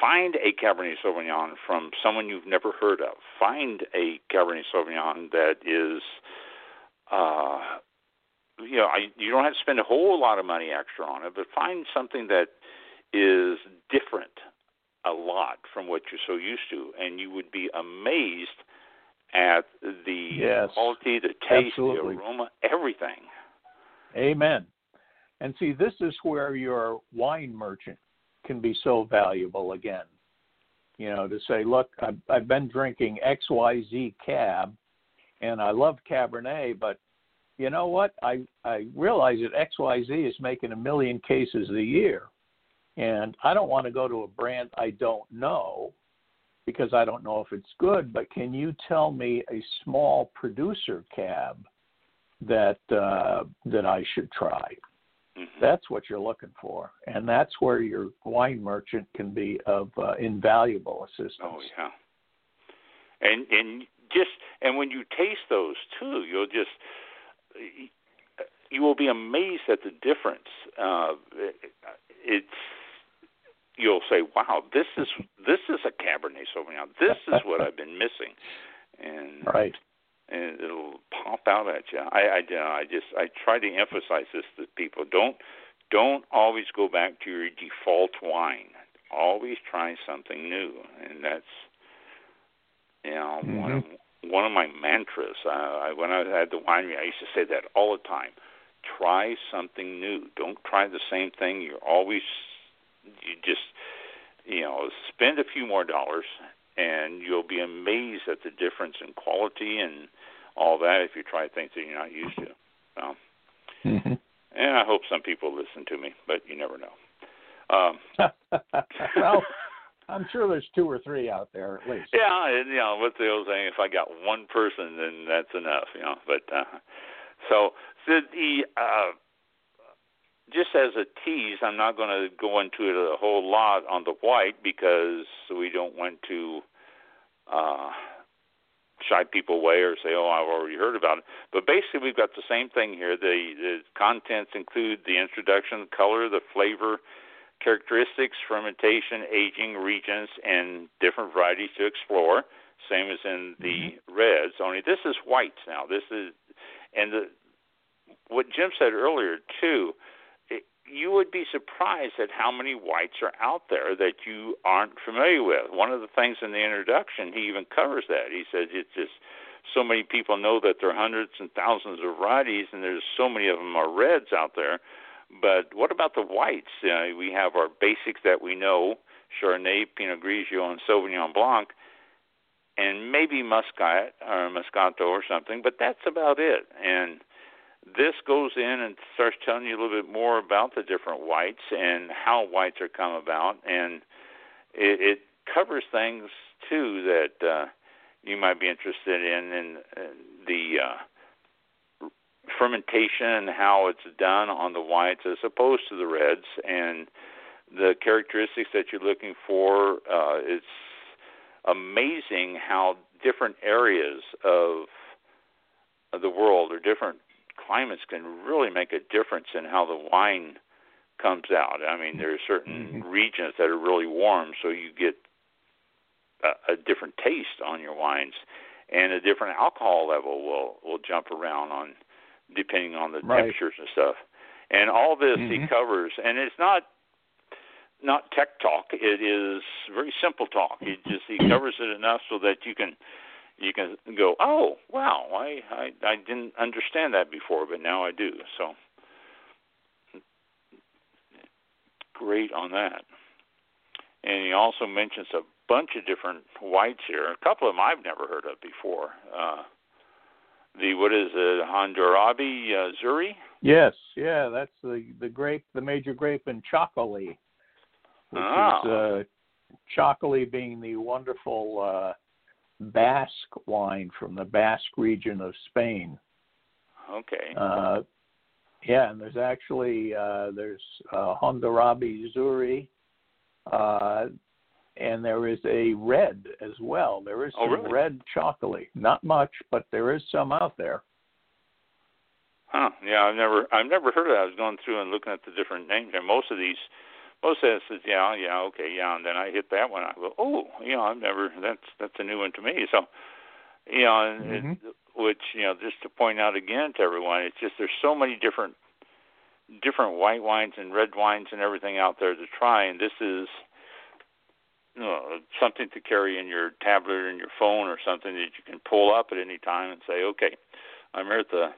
find a Cabernet Sauvignon from someone you've never heard of. Find a Cabernet Sauvignon that is, uh, you know, I, you don't have to spend a whole lot of money extra on it, but find something that is different a lot from what you're so used to, and you would be amazed at the Yes, quality, the taste, absolutely. the aroma, everything. Amen. And see, this is where your wine merchant can be so valuable again. You know, to say, look, I've, I've been drinking XYZ cab and I love Cabernet, but you know what? I, I realize that XYZ is making a million cases a year. And I don't want to go to a brand I don't know because I don't know if it's good, but can you tell me a small producer cab that uh, that I should try. Mhm. That's what you're looking for, and that's where your wine merchant can be of uh, invaluable assistance. Oh yeah. And and just and when you taste those too, you'll just you will be amazed at the difference. Uh, it's you'll say, "Wow, this is this is a Cabernet Sauvignon. This is what I've been missing," and Right. and it'll pop out at you. I I, I just I try to emphasize this to people. Don't don't always go back to your default wine. Always try something new, and that's you know one of one of my mantras. Uh, I, when I had the winery, I used to say that all the time. Try something new. Don't try the same thing. You're always you just you know spend a few more dollars and you'll be amazed at the difference in quality and all that if you try things that you're not used to. So, Mhm. and I hope some people listen to me, but you never know. Um, well, I'm sure there's two or three out there at least. yeah, and, you know what's the old saying? If I got one person, then that's enough. You know, but uh, so so the uh, just as a tease, I'm not going to go into it a whole lot on the white because we don't want to uh, shy people away or say, "Oh, I've already heard about it." But basically, we've got the same thing here. The, the contents include the introduction, the color, the flavor, characteristics, fermentation, aging, regions, and different varieties to explore. Same as in the mm-hmm. reds. Only this is whites now. This is, and the what Jim said earlier too you would be surprised at how many whites are out there that you aren't familiar with. One of the things in the introduction, he even covers that. He says it's just so many people know that there are hundreds and thousands of varieties, and there's so many of them are reds out there. But what about the whites? Uh, we have our basics that we know: Chardonnay, Pinot Grigio, and Sauvignon Blanc, and maybe Muscat or Moscato or something. But that's about it. And this goes in and starts telling you a little bit more about the different whites and how whites are come about, and it, it covers things too that uh, you might be interested in, in, in the uh, fermentation and how it's done on the whites as opposed to the reds, and the characteristics that you're looking for. Uh, it's amazing how different areas of of the world or different climates can really make a difference in how the wine comes out. I mean, there are certain mm-hmm. regions that are really warm, so you get a, a different taste on your wines, and a different alcohol level will will jump around on depending on the right. temperatures and stuff. And all this mm-hmm. he covers, and it's not not tech talk. It is very simple talk. He just he covers it enough so that you can you can go, oh wow, I, I I didn't understand that before, but now I do. So great on that. And he also mentions a bunch of different whites here. A couple of them I've never heard of before. Uh, the what is it, Hondarrabi uh, Zuri? Yes, yeah, that's the the grape, the major grape in Txakoli, which oh. is uh, Txakoli being the wonderful uh, Basque wine from the Basque region of Spain. Okay. Uh, yeah, and there's actually uh, there's uh, Zuri, uh, and there is a red as well. There is oh, some really? red Txakoli. Not much, but there is some out there. Huh. Yeah, I've never I've never heard of that. I was going through and looking at the different names, and most of these most of it says, yeah, yeah, okay, yeah, and then I hit that one. I go, oh, you know, I've never. That's that's a new one to me. So, you know, and mm-hmm. it, which you know, just to point out again to everyone, it's just there's so many different different white wines and red wines and everything out there to try, and this is know, something to carry in your tablet or in your phone or something that you can pull up at any time and say, okay, I'm here at the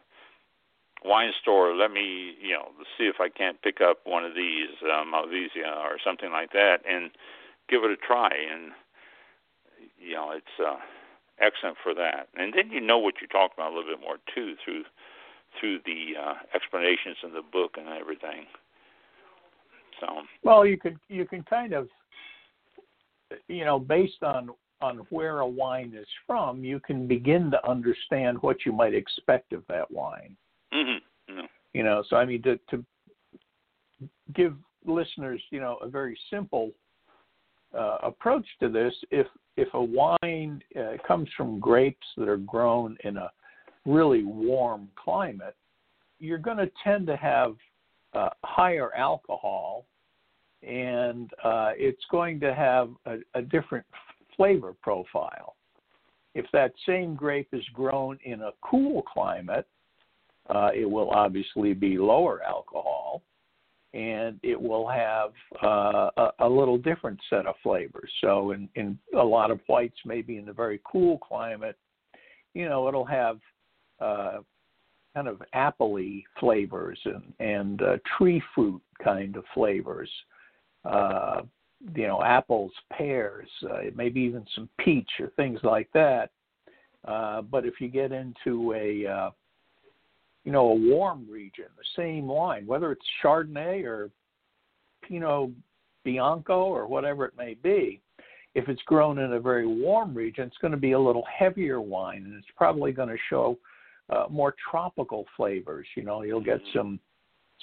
wine store, let me, you know, see if I can't pick up one of these, um, Malvasia or something like that, and give it a try. And you know, it's uh, excellent for that. And then you know what you're talking about a little bit more too through through the uh, explanations in the book and everything. So well, you could you can kind of, you know, based on on where a wine is from, you can begin to understand what you might expect of that wine. Mm-hmm. You know, so I mean to to give listeners, you know, a very simple uh, approach to this. If if a wine uh, comes from grapes that are grown in a really warm climate, you're going to tend to have uh, higher alcohol, and uh, it's going to have a, a different flavor profile. If that same grape is grown in a cool climate, uh, it will obviously be lower alcohol, and it will have uh, a, a, little different set of flavors. So, in, in a lot of whites, maybe in a very cool climate, you know, it'll have uh, kind of appley flavors and, and uh, tree fruit kind of flavors. Uh, you know, apples, pears, uh, maybe even some peach or things like that. Uh, but if you get into a uh, you know, a warm region, the same wine, whether it's Chardonnay or Pinot Bianco or whatever it may be, if it's grown in a very warm region, it's going to be a little heavier wine, and it's probably going to show uh, more tropical flavors. You know, you'll get mm-hmm. some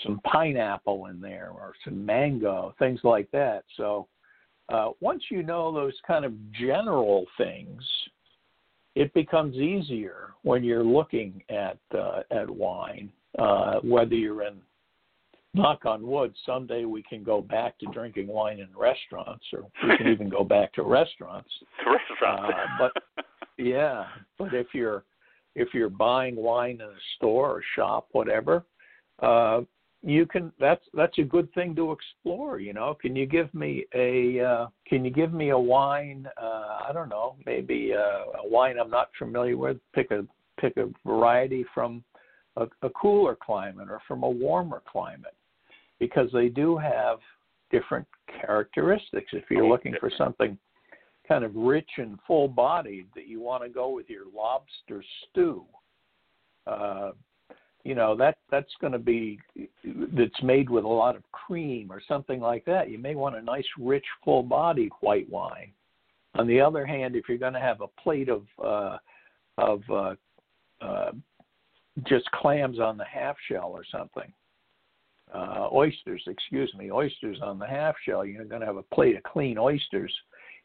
some pineapple in there or some mango, things like that. So uh, once you know those kind of general things, it becomes easier when you're looking at uh, at wine, uh, whether you're in knock on wood, someday we can go back to drinking wine in restaurants, or we can even go back to restaurants. Restaurants. Uh, but yeah, but if you're if you're buying wine in a store or shop, whatever, uh, you can. That's that's a good thing to explore. You know, can you give me a uh, can you give me a wine? Uh, I don't know, maybe uh, a wine I'm not familiar with. Pick a pick a variety from a, a cooler climate or from a warmer climate because they do have different characteristics. If you're looking for something kind of rich and full bodied that you want to go with your lobster stew, uh, you know that that's going to be that's made with a lot of cream or something like that. You may want a nice, rich, full bodied white wine. On the other hand, if you're going to have a plate of uh, of uh, uh, just clams on the half shell or something, uh, oysters, excuse me, oysters on the half shell. You're going to have a plate of clean oysters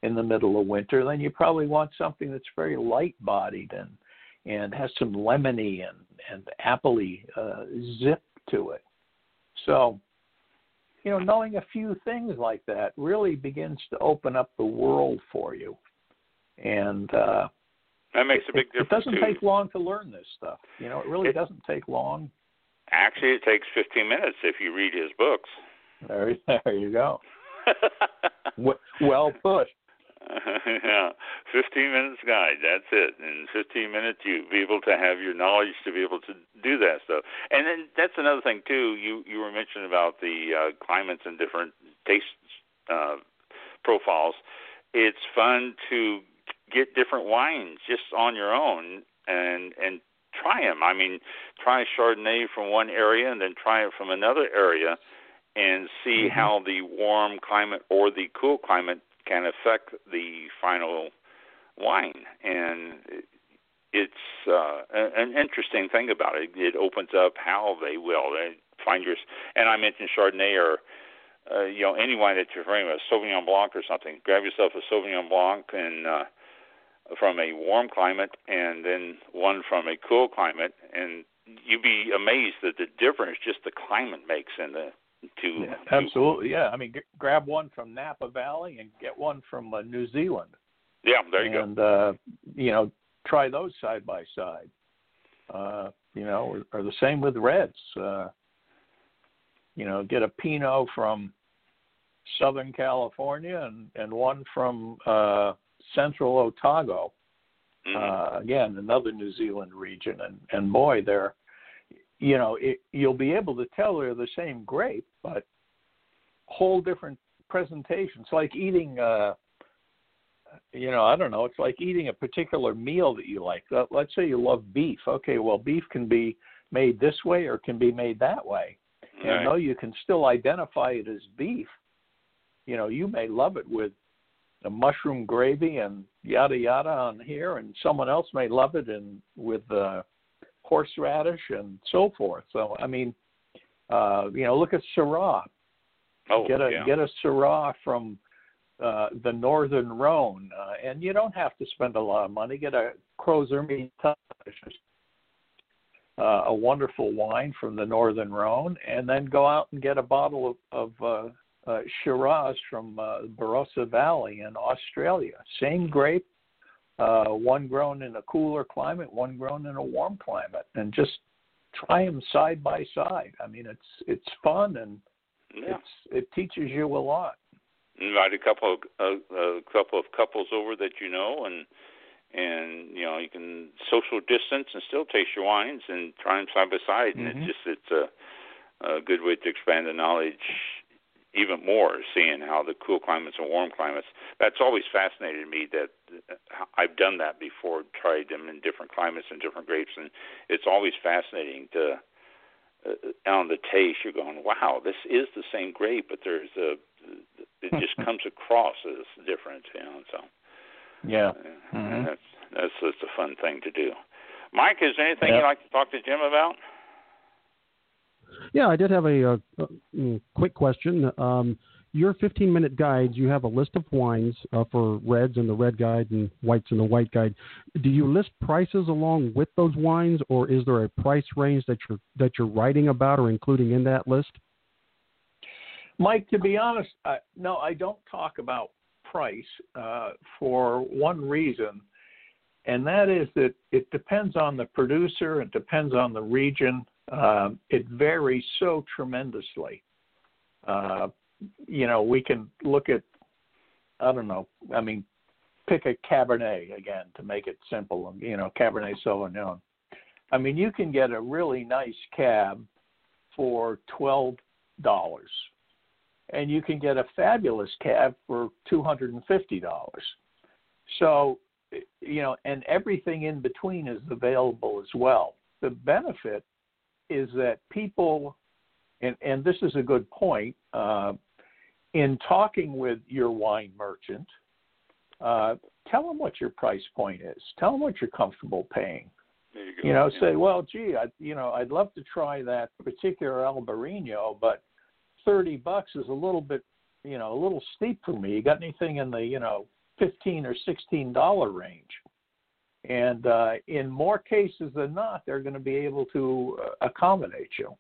in the middle of winter. Then you probably want something that's very light bodied and and has some lemony and and appley uh, zip to it. So, you know, knowing a few things like that really begins to open up the world for you, and uh, that makes a big it, difference. It doesn't too. take long to learn this stuff. You know, it really It- doesn't take long. Actually, it takes 15 minutes if you read his books. There, there you go. Well put. yeah, 15 minutes guide. That's it. In 15 minutes, you be able to have your knowledge to be able to do that stuff. And then that's another thing too. You you were mentioning about the uh, climates and different taste uh, profiles. It's fun to get different wines just on your own and and try them. I mean, try Chardonnay from one area and then try it from another area and see Mhm. how the warm climate or the cool climate can affect the final wine. And it's uh, an interesting thing about it. It opens up how they will find your. And I mentioned Chardonnay or uh, you know any wine that you're drinking, a Sauvignon Blanc or something. Grab yourself a Sauvignon Blanc and. Uh, from a warm climate and then one from a cool climate and you'd be amazed at the difference just the climate makes in the two Yeah, absolutely. Yeah, I mean, g- grab one from Napa Valley and get one from uh, New Zealand. yeah there you go. and, uh, you know, try those side by side. Uh, you know, or, or the same with reds. Uh, you know, get a Pinot from Southern California and, and one from uh, Central Otago. go Mhm. Uh, again, another New Zealand region, and and boy, they're, you know, it, you'll be able to tell they're the same grape, but whole different presentations. It's like eating. Uh, you know, I don't know. It's like eating a particular meal that you like. Let- Let's say you love beef. Okay, well, beef can be made this way or can be made that way. And Right. though you can still identify it as beef, you know, you may love it with a mushroom gravy and yada yada on here, and someone else may love it in with uh, horseradish and so forth. So, I mean, uh, you know, look at Syrah. oh get a yeah get a Syrah from uh, the Northern Rhone, uh, and you don't have to spend a lot of money. Get a Crozerme uh, a wonderful wine from the Northern Rhone, and then go out and get a bottle of, of uh, uh, Shiraz from uh, Barossa Valley in Australia. Same grape, uh, one grown in a cooler climate, one grown in a warm climate, and just try them side by side. I mean, it's it's fun and yeah it's it teaches you a lot. invite a couple of a, a couple of couples over that you know and and you know you can social distance and still taste your wines and try them side by side and Mhm. it's just it's a a good way to expand the knowledge even more seeing how the cool climates and warm climates that's always fascinated me that uh, I've done that before tried them in different climates and different grapes and it's always fascinating to uh, on the taste you're going wow this is the same grape but there's a it just comes across as different you know so Yeah. Mhm. that's that's just a fun thing to do mike is there anything Yeah. you'd like to talk to jim about Yeah, I did have a, uh uh, mm, quick question. Um, your 15 minute guides, you have a list of wines uh, for reds in the red guide and whites in the white guide. Do you list prices along with those wines, or is there a price range that you're that you're writing about or including in that list? Mike, to be honest, I, no, I don't talk about price uh, for one reason, and that is that it depends on the producer, it depends on the region. Uh, it varies so tremendously. Uh, you know, we can look at, I don't know, I mean, pick a Cabernet again to make it simple, you know, Cabernet Sauvignon. I mean, you can get a really nice cab for twelve dollars, and you can get a fabulous cab for two hundred and fifty dollars. So, you know, and everything in between is available as well. The benefit is that people, and and this is a good point. Uh, in talking with your wine merchant, uh, tell them what your price point is. Tell them what you're comfortable paying. You, you, know, yeah. say, well, gee, I, you know, I'd love to try that particular Albarino, but thirty bucks is a little bit, you know, a little steep for me. You got anything in the, you know, fifteen or sixteen dollar range? And uh, in more cases than not, they're going to be able to uh, accommodate you.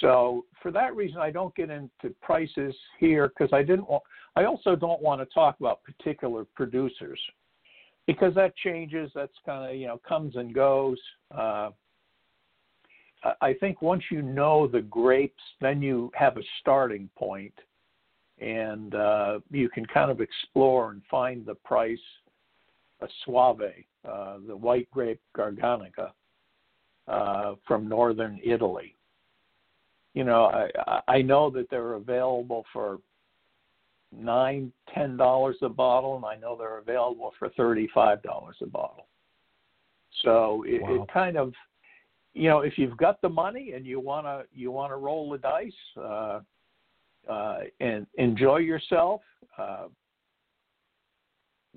So for that reason, I don't get into prices here because I didn't want. I also don't want to talk about particular producers because that changes. That's kind of you know comes and goes. Uh, I think once you know the grapes, then you have a starting point, and uh, you can kind of explore and find the price. A Soave, uh, the white grape Garganega uh, from northern Italy you know, I I know that they're available for nine, ten dollars a bottle, and I know they're available for thirty-five dollars a bottle. So it, wow. it kind of, you know, if you've got the money and you wanna you wanna roll the dice uh, uh, and enjoy yourself, uh,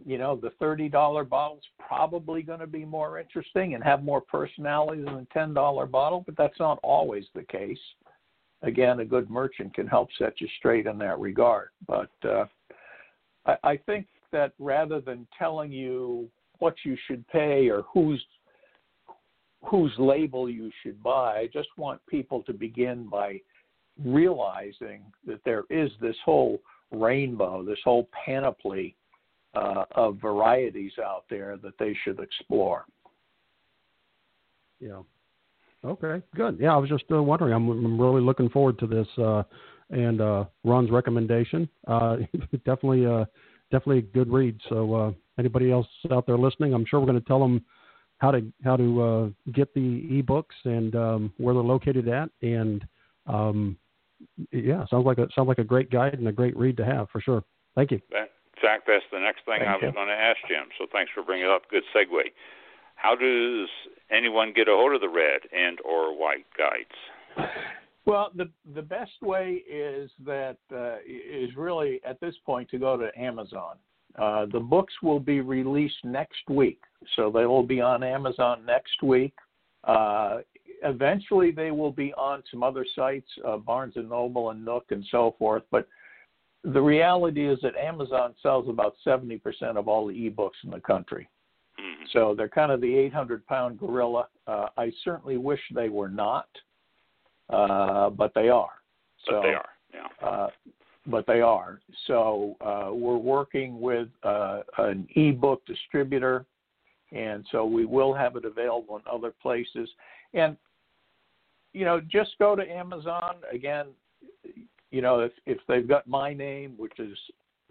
you know, the thirty dollar bottle's probably going to be more interesting and have more personality than a ten dollar bottle, but that's not always the case again, a good merchant can help set you straight in that regard. But uh, I, I think that rather than telling you what you should pay or whose whose label you should buy, I just want people to begin by realizing that there is this whole rainbow, this whole panoply uh, of varieties out there that they should explore. Yeah. Okay, good. Yeah, I was just uh, wondering. I'm, I'm, really looking forward to this uh, and uh, Ron's recommendation. Uh, definitely, uh, definitely a good read. So, uh, anybody else out there listening, I'm sure we're going to tell them how to how to get the ebooks and um, where they're located at. And um, yeah, sounds like a sounds like a great guide and a great read to have for sure. Thank you. Zach, that's the next thing Thank I was you. going to ask Jim. So thanks for bringing it up. Good segue. How does anyone get a hold of the red and or white guides? Well, the the best way is that uh, is really at this point to go to Amazon. Uh, the books will be released next week, so they will be on Amazon next week. Uh, eventually, they will be on some other sites, uh, Barnes and Noble and Nook and so forth. But the reality is that Amazon sells about 70% of all the ebooks in the country. Mm-hmm. So they're kind of the 800 pound gorilla. Uh, I certainly wish they were not, uh, but they are. So, but they are, yeah. Uh, but they are. So uh, we're working with uh, an ebook distributor, and so we will have it available in other places. And you know, just go to Amazon again. You know, if if they've got my name, which is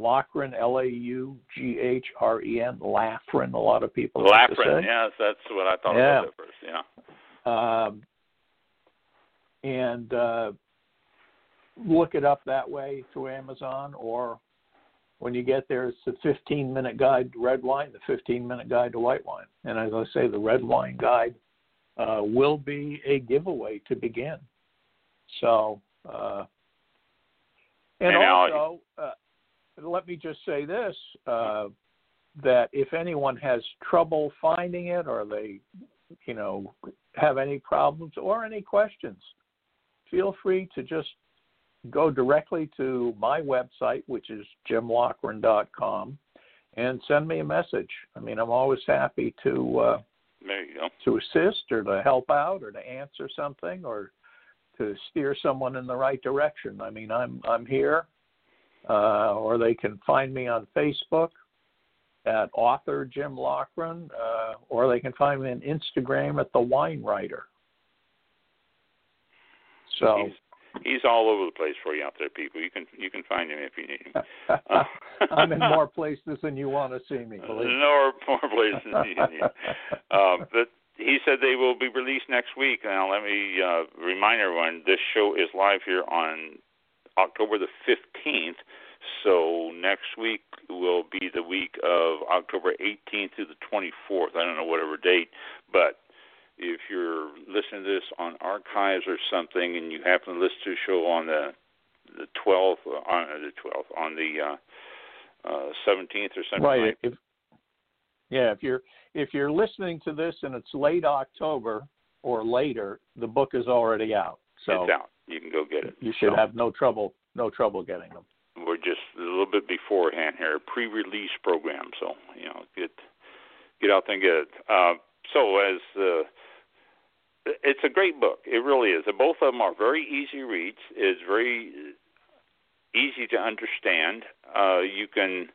Laughren, L A U G H R E N, Laughren. A lot of people. Laughren, yes, that's what I thought yeah. about at first. Yeah. Um, and uh, look it up that way through Amazon, or when you get there, it's the 15 minute guide to red wine, the 15 minute guide to white wine. And as I say, the red wine guide uh, will be a giveaway to begin. So, uh, and, and also, uh, let me just say this uh, that if anyone has trouble finding it or they, you know, have any problems or any questions, feel free to just go directly to my website, which is jimlaughren.com, and send me a message. I mean, I'm always happy to uh, there you go. to assist or to help out or to answer something or to steer someone in the right direction. I mean, I'm I'm here, uh, or they can find me on Facebook at author Jim Laughren, uh, or they can find me on Instagram at the Wine Writer. So he's, he's all over the place for you out there, people. You can you can find him if you need him. I'm in more places than you want to see me. Believe. No more places than you need. Um, but he said they will be released next week. Now, let me uh, remind everyone: this show is live here on October the 15th. So next week will be the week of October 18th to the 24th. I don't know whatever date, but if you're listening to this on archives or something, and you happen to listen to a show on the the 12th on the 12th on the uh, uh, 17th or something, right? Like, if, yeah, if you're if you're listening to this and it's late October or later, the book is already out. So it's out. You can go get it. You should so, have no trouble no trouble getting them. We're just a little bit beforehand here, pre-release program. So you know, get get out there and get it. Uh, so as uh, it's a great book. It really is. Both of them are very easy reads. It's very easy to understand. Uh, you can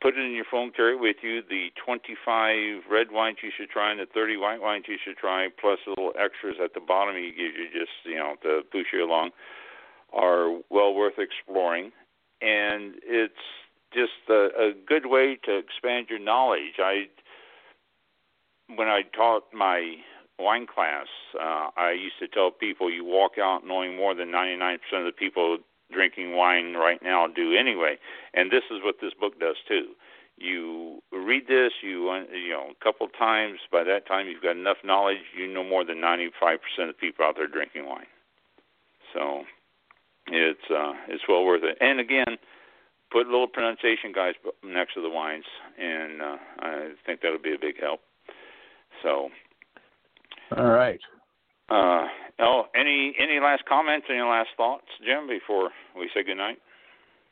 put it in your phone, carry it with you. The 25 red wines you should try and the 30 white wines you should try, plus little extras at the bottom you give you just you know to push you along, are well worth exploring. And it's just a, a good way to expand your knowledge. I when I taught my wine class, uh, I used to tell people you walk out knowing more than 99% of the people drinking wine right now do anyway. And this is what this book does too. You read this, you you know, a couple times. By that time, you've got enough knowledge. You know more than 95% of the people out there drinking wine. So it's uh, it's well worth it. And again, put little pronunciation guides next to the wines, and uh, I think that'll be a big help. So all right. Uh, oh, any any last comments? Any last thoughts, Jim, before we say goodnight?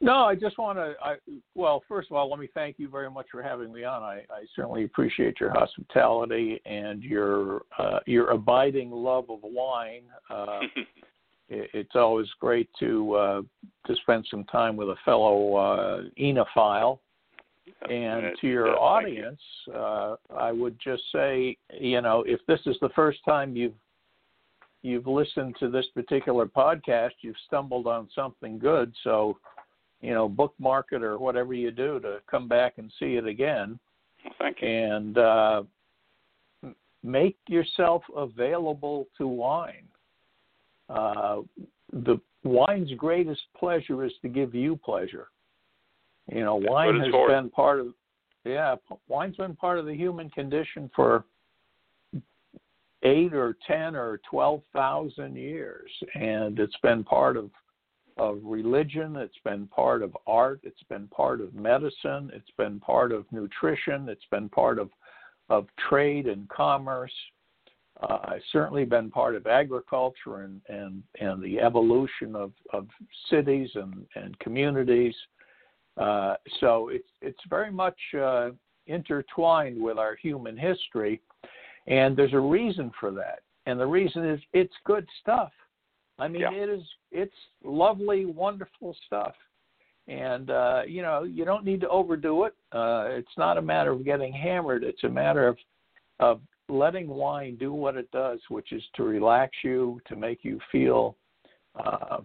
No, I just want to. I, well, first of all, let me thank you very much for having me on. I, I certainly appreciate your hospitality and your uh, your abiding love of wine. Uh, it, it's always great to uh, to spend some time with a fellow uh, enophile. And to your audience, uh, I would just say, you know, if this is the first time you've you've listened to this particular podcast, you've stumbled on something good. So, you know, bookmark it or whatever you do to come back and see it again. Thank you. And uh, make yourself available to wine. Uh, the wine's greatest pleasure is to give you pleasure. You know, wine has for. been part of yeah, wine's been part of the human condition for eight or ten or twelve thousand years, and it's been part of of religion. It's been part of art. It's been part of medicine. It's been part of nutrition. It's been part of of trade and commerce. Uh, it's certainly been part of agriculture and and and the evolution of of cities and and communities. Uh, so it's it's very much uh, intertwined with our human history, and there's a reason for that. And the reason is it's good stuff. I mean, yeah. it is it's lovely, wonderful stuff. And uh, you know, you don't need to overdo it. Uh, it's not a matter of getting hammered. It's a matter of of letting wine do what it does, which is to relax you, to make you feel uh,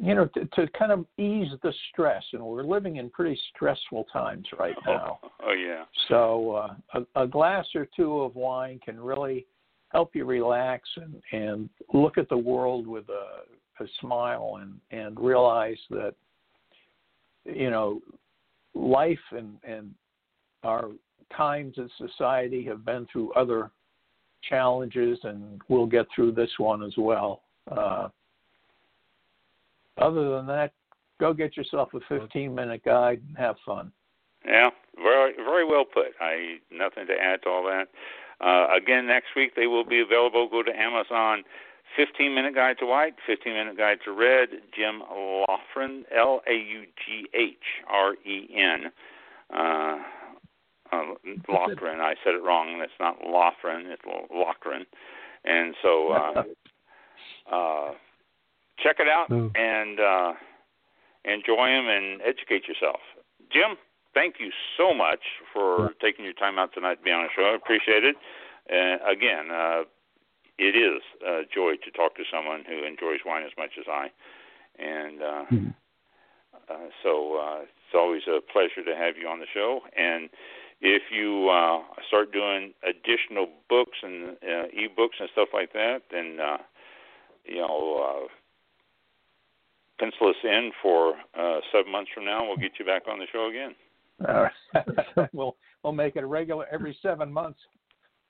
you know, to, to kind of ease the stress. And we're living in pretty stressful times right now. Oh, oh yeah. So uh, a, a glass or two of wine can really help you relax and, and look at the world with a, a smile and, and realize that, you know, life and, and our times in society have been through other challenges and we'll get through this one as well. Uh, other than that, go get yourself a 15 minute guide and have fun. Yeah, very very well put. I nothing to add to all that. Uh, again, next week they will be available. Go to Amazon, 15 Minute Guide to White, 15 Minute Guide to Red, Jim Laughren, L A U G H R E N. Uh, uh. I said it wrong. It's not Lothran. It's Lochran. And so uh, uh, check it out oh. and uh, enjoy them and educate yourself. Jim, thank you so much for taking your time out tonight to be on the show. I appreciate it. And again, uh, it is a joy to talk to someone who enjoys wine as much as I. And uh, mm-hmm. uh, so uh, it's always a pleasure to have you on the show. And if you uh, start doing additional books and uh, e-books and stuff like that, then uh, you know, uh, pencil us in for uh, seven months from now. We'll get you back on the show again. All right. we'll we'll make it a regular every seven months.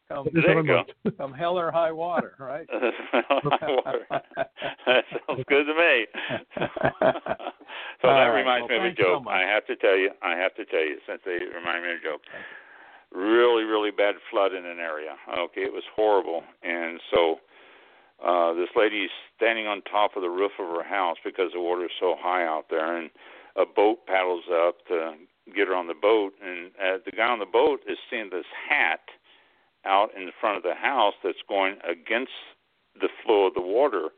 Come, there you go. Come hell or high water, right? high water. that sounds good to me. so that right. reminds well, me of a joke. So I have to tell you. I have to tell you since they remind me of a joke. Really, really bad flood in an area. Okay, it was horrible, and so uh this lady's standing on top of the roof of her house because the water is so high out there, and a boat paddles up to get her on the boat, and uh, the guy on the boat is seeing this hat out in front of the house that's going against the flow of the water,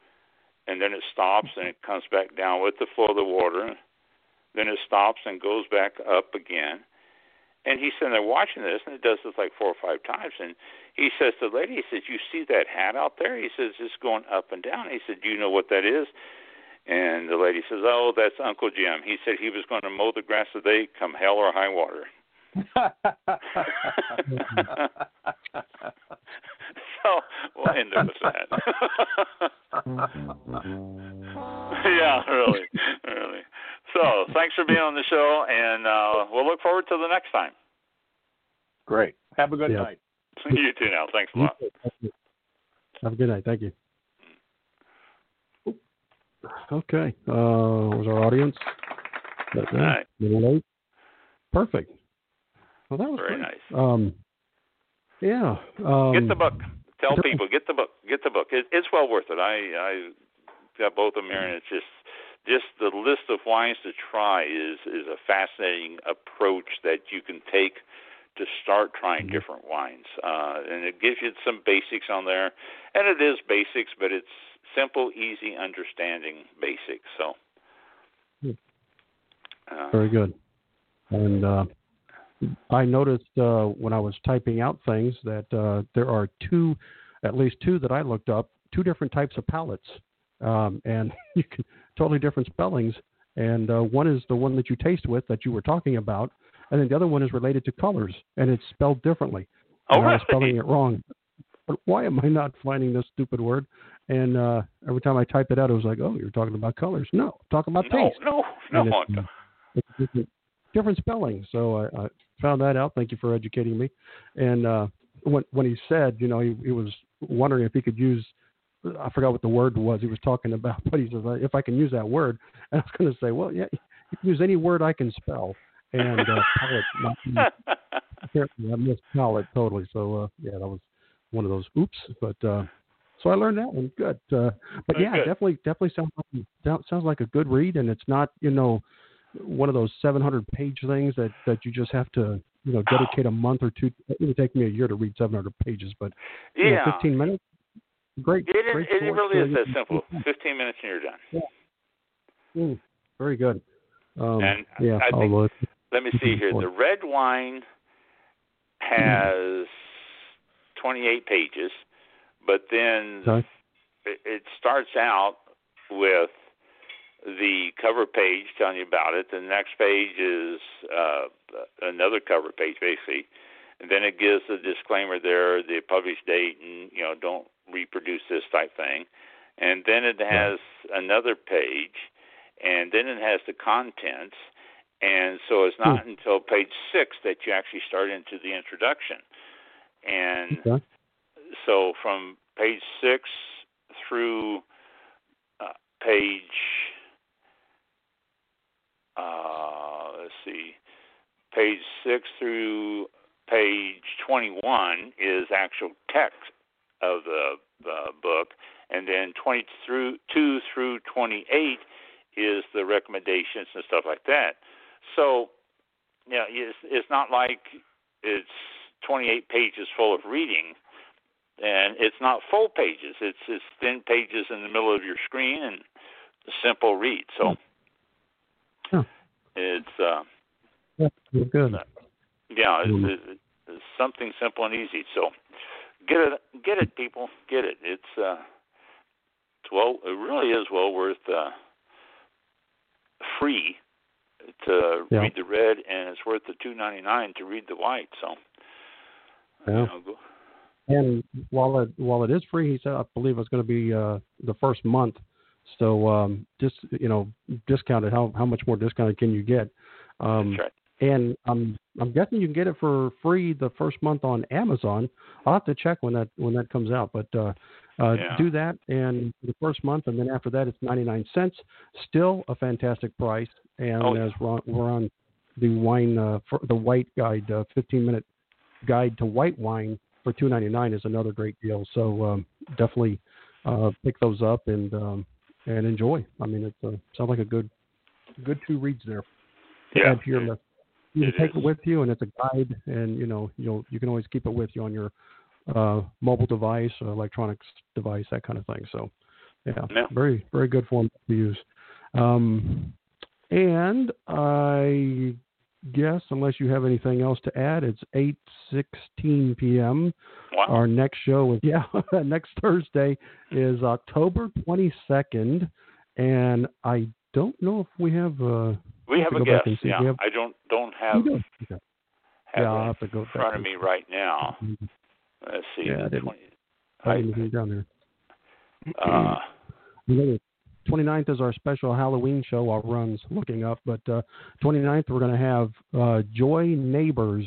and then it stops and it comes back down with the flow of the water. Then it stops and goes back up again. And he's sitting there watching this, and it does this like four or five times. And he says to the lady, he says, "You see that hat out there?" He says, "It's going up and down." He said, "Do you know what that is?" And the lady says, "Oh, that's Uncle Jim." He said he was going to mow the grass today, come hell or high water. so we'll end it with that. Mm-hmm. yeah, really, really. So thanks for being on the show, and uh, we'll look forward to the next time. Great. Have a good yeah. night. you too. Now, thanks a lot. Have a good night. Thank you. Okay. Uh, was our audience? All right. late. Perfect. Well, that was very great. nice. Um, yeah. Um, get the book. Tell people get the book. Get the book. It, it's well worth it. I I got both of them here, and it's just just the list of wines to try is is a fascinating approach that you can take to start trying mm-hmm. different wines. Uh, and it gives you some basics on there, and it is basics, but it's simple, easy, understanding basics. So. Hmm. Uh, Very good. And uh, I noticed uh, when I was typing out things that uh, there are two, at least two that I looked up, two different types of palettes, um, and you can totally different spellings. And uh, one is the one that you taste with that you were talking about, and then the other one is related to colors, and it's spelled differently. Oh, really? I was spelling it wrong. But why am I not finding this stupid word? And uh, every time I typed it out, it was like, "Oh, you're talking about colors." No, talking about no, taste. No, no, no. It's, it's different, different spelling. So I, I found that out. Thank you for educating me. And uh, when when he said, you know, he, he was wondering if he could use, I forgot what the word was he was talking about, but he says if I can use that word, and I was going to say, well, yeah, you can use any word I can spell. And uh, palette, apparently I missed palette totally. So uh, yeah, that was one of those oops. But uh, so I learned that one. Good. Uh, but yeah, good. definitely, definitely sounds like sounds like a good read, and it's not you know one of those 700 page things that that you just have to you know dedicate a month or two. It would take me a year to read 700 pages, but yeah, you know, 15 minutes. Great. It, is, great it really is uh, that simple. 15 minutes and you're done. Yeah. Mm, very good. Um, and yeah, I think, I'll, let me see here. The red wine has 28 pages, but then Okay. it, it starts out with the cover page telling you about it. The next page is uh, another cover page, basically. And then it gives the disclaimer there, the published date, and you know, don't reproduce this type thing. And then it has another page, and then it has the contents. And so it's not Hmm. until page six that you actually start into the introduction. And Okay. so from page six through uh, page uh, let's see, page six through page 21 is actual text of the, the book, and then 22 through 2 through 28 is the recommendations and stuff like that. So, yeah, it's, it's not like it's 28 pages full of reading, and it's not full pages. It's it's thin pages in the middle of your screen and simple read. So, hmm. it's uh, yeah, good. Yeah, it's, mm-hmm. it's something simple and easy. So, get it, get it, people, get it. It's uh, it's well, it really is well worth uh, free to yeah. read the red, and it's worth the two ninety nine to read the white. So, yeah. You know, go. And while it while it is free, he said I believe it's going to be uh, the first month. So um, just you know, discounted. How how much more discounted can you get? Um, That's right. And I'm I'm guessing you can get it for free the first month on Amazon. I'll have to check when that when that comes out, but uh, uh, Yeah. do that and the first month, and then after that it's 99 cents. Still a fantastic price. And Oh, as we're on, we're on the wine uh, the white guide, uh, 15 minute guide to white wine for 2.99 is another great deal. So um, definitely uh, pick those up and um, and enjoy. I mean, it uh, sounds like a good good two reads there Yeah. add to your list. You It can take is. it with you, and it's a guide, and you know you'll you can always keep it with you on your uh, mobile device, or electronics device, that kind of thing. So, yeah, Yeah. very very good form to use. Um, and I guess unless you have anything else to add, it's eight sixteen p.m. Wow. Our next show is yeah, next Thursday is October twenty second, and I don't know if we have. Uh, we have a guest. Yeah, have- I don't don't have we do. Okay. have Yeah, it have to go in front of me right now. Let's see. Yeah, I didn't- 20, I didn't see it down there. uh, You 29th is our special Halloween show. Our runs looking up, but uh, 29th we're going to have uh, Joy Neighbors,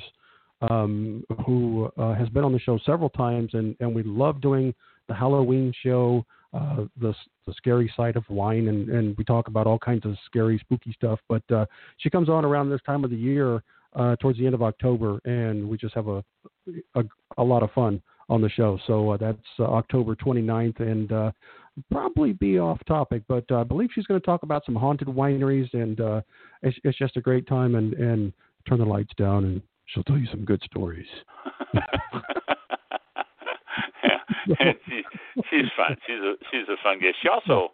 um, who uh, has been on the show several times, and, and we love doing the Halloween show, uh, the the scary side of wine, and, and we talk about all kinds of scary, spooky stuff. But uh, she comes on around this time of the year, uh, towards the end of October, and we just have a a, a lot of fun on the show. So uh, that's uh, October 29th, and uh, probably be off topic, but uh, I believe she's going to talk about some haunted wineries, and uh, it's, it's just a great time. And, and turn the lights down, and she'll tell you some good stories. yeah, she's fun. She's a she's a fun guest. She also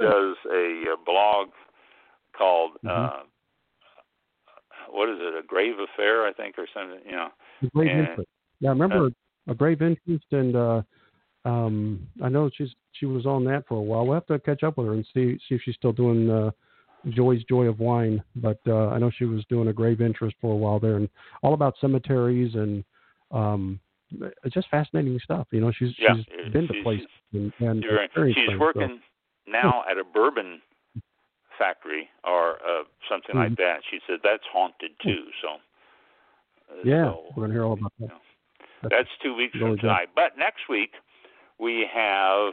does a, uh blog called Mhm. uh, what is it? A Grave Affair, I think, or something. You know. A grave And- interest. Yeah, I remember a grave interest, and uh, um, I know she's she was on that for a while. We'll have to catch up with her and see see if she's still doing uh, Joy's Joy of Wine. But uh, I know she was doing a grave interest for a while there, and all about cemeteries and um, it's just fascinating stuff. You know, she's Yeah, she's been to places and, and experienced she's things, so- working now at a bourbon factory or uh, something like Mhm. that. She said that's haunted too. So. uh, Yeah, so, we're gonna hear all about that. you know, That's two weeks from tonight. But next week we have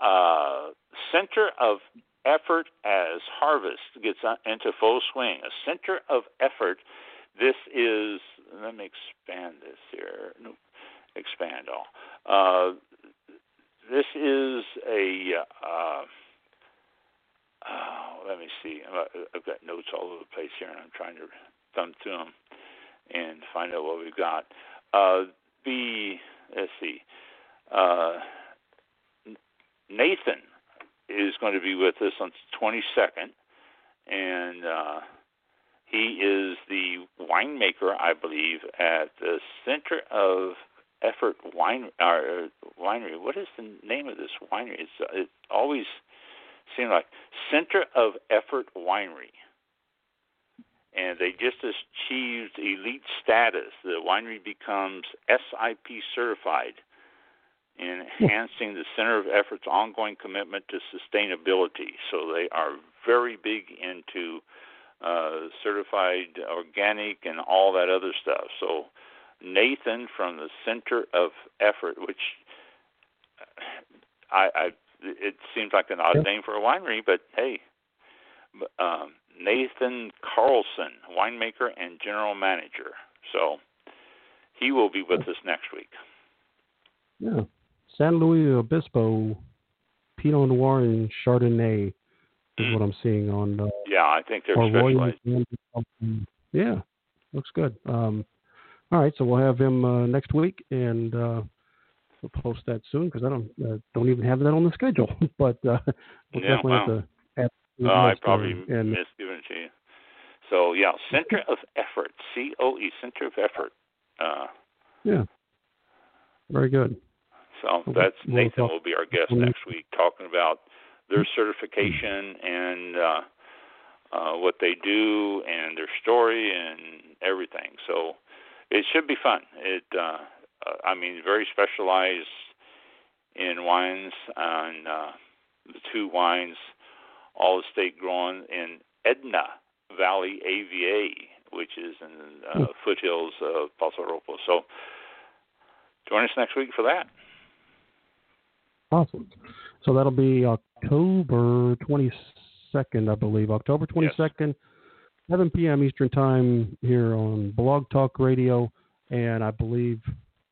uh, Center of Effort as Harvest gets into full swing. A Center of Effort. This is. Let me expand this here. Nope. Expand all. Uh, this is a. Uh, uh, let me see. I- I've got notes all over the place here, and I'm trying to thumb through them and find out what we've got. Uh, the let's see. Uh, Nathan is going to be with us on the 22nd, and uh, he is the winemaker, I believe, at the Center of Effort Wine uh, Winery. What is the name of this winery? It's it always seemed like Center of Effort Winery. And they just achieved elite status. The winery becomes SIP certified enhancing the Center of Effort's ongoing commitment to sustainability. So they are very big into uh, certified organic and all that other stuff. So Nathan from the Center of Effort, which I, I it seems like an odd Yeah. name for a winery, but hey, um, Nathan Carlson, winemaker and general manager. So he will be with us next week. Yeah, San Luis Obispo Pinot Noir and Chardonnay is mm. what I'm seeing on. Uh, yeah, I think they're specialized. Yeah, looks good. Um, all right, so we'll have him uh, next week, and uh, we'll post that soon because I don't uh, don't even have that on the schedule. but uh, we'll yeah, definitely wow. have to. Have oh, I probably and, missed giving it to you. So yeah, Center of Effort, C O E, Center of Effort. Uh, yeah. Very good. So that's Nathan will be our guest next week, talking about their certification and uh, uh, what they do and their story and everything. So it should be fun. It, uh, uh I mean, very specialized in wines and uh, the two wines, all estate grown in Edna Valley AVA, which is in the uh, hmm. foothills of Paso Robles. So join us next week for that. Awesome. So that'll be October 22nd, I believe. October 22nd, yes. 7 p.m. Eastern Time here on Blog Talk Radio. And I believe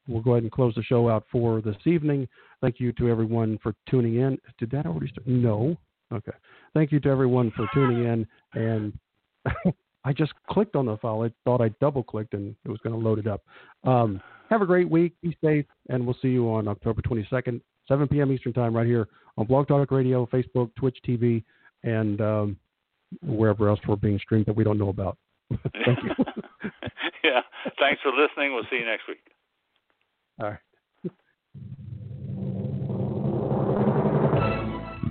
we'll go ahead and close the show out for this evening. Thank you to everyone for tuning in. Did that already start? No. Okay. Thank you to everyone for tuning in. And I just clicked on the file. I thought I double clicked and it was going to load it up. Um, have a great week. Be safe. And we'll see you on October 22nd, 7 p.m. Eastern Time, right here on Blog Talk Radio, Facebook, Twitch TV, and um, wherever else we're being streamed that we don't know about. Thank you. yeah. Thanks for listening. We'll see you next week. All right.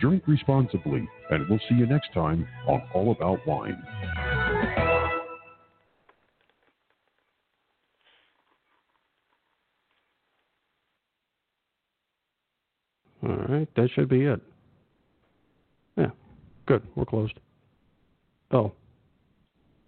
Drink responsibly, and we'll see you next time on All About Wine. All right, that should be it. Yeah, good. We're closed. Oh.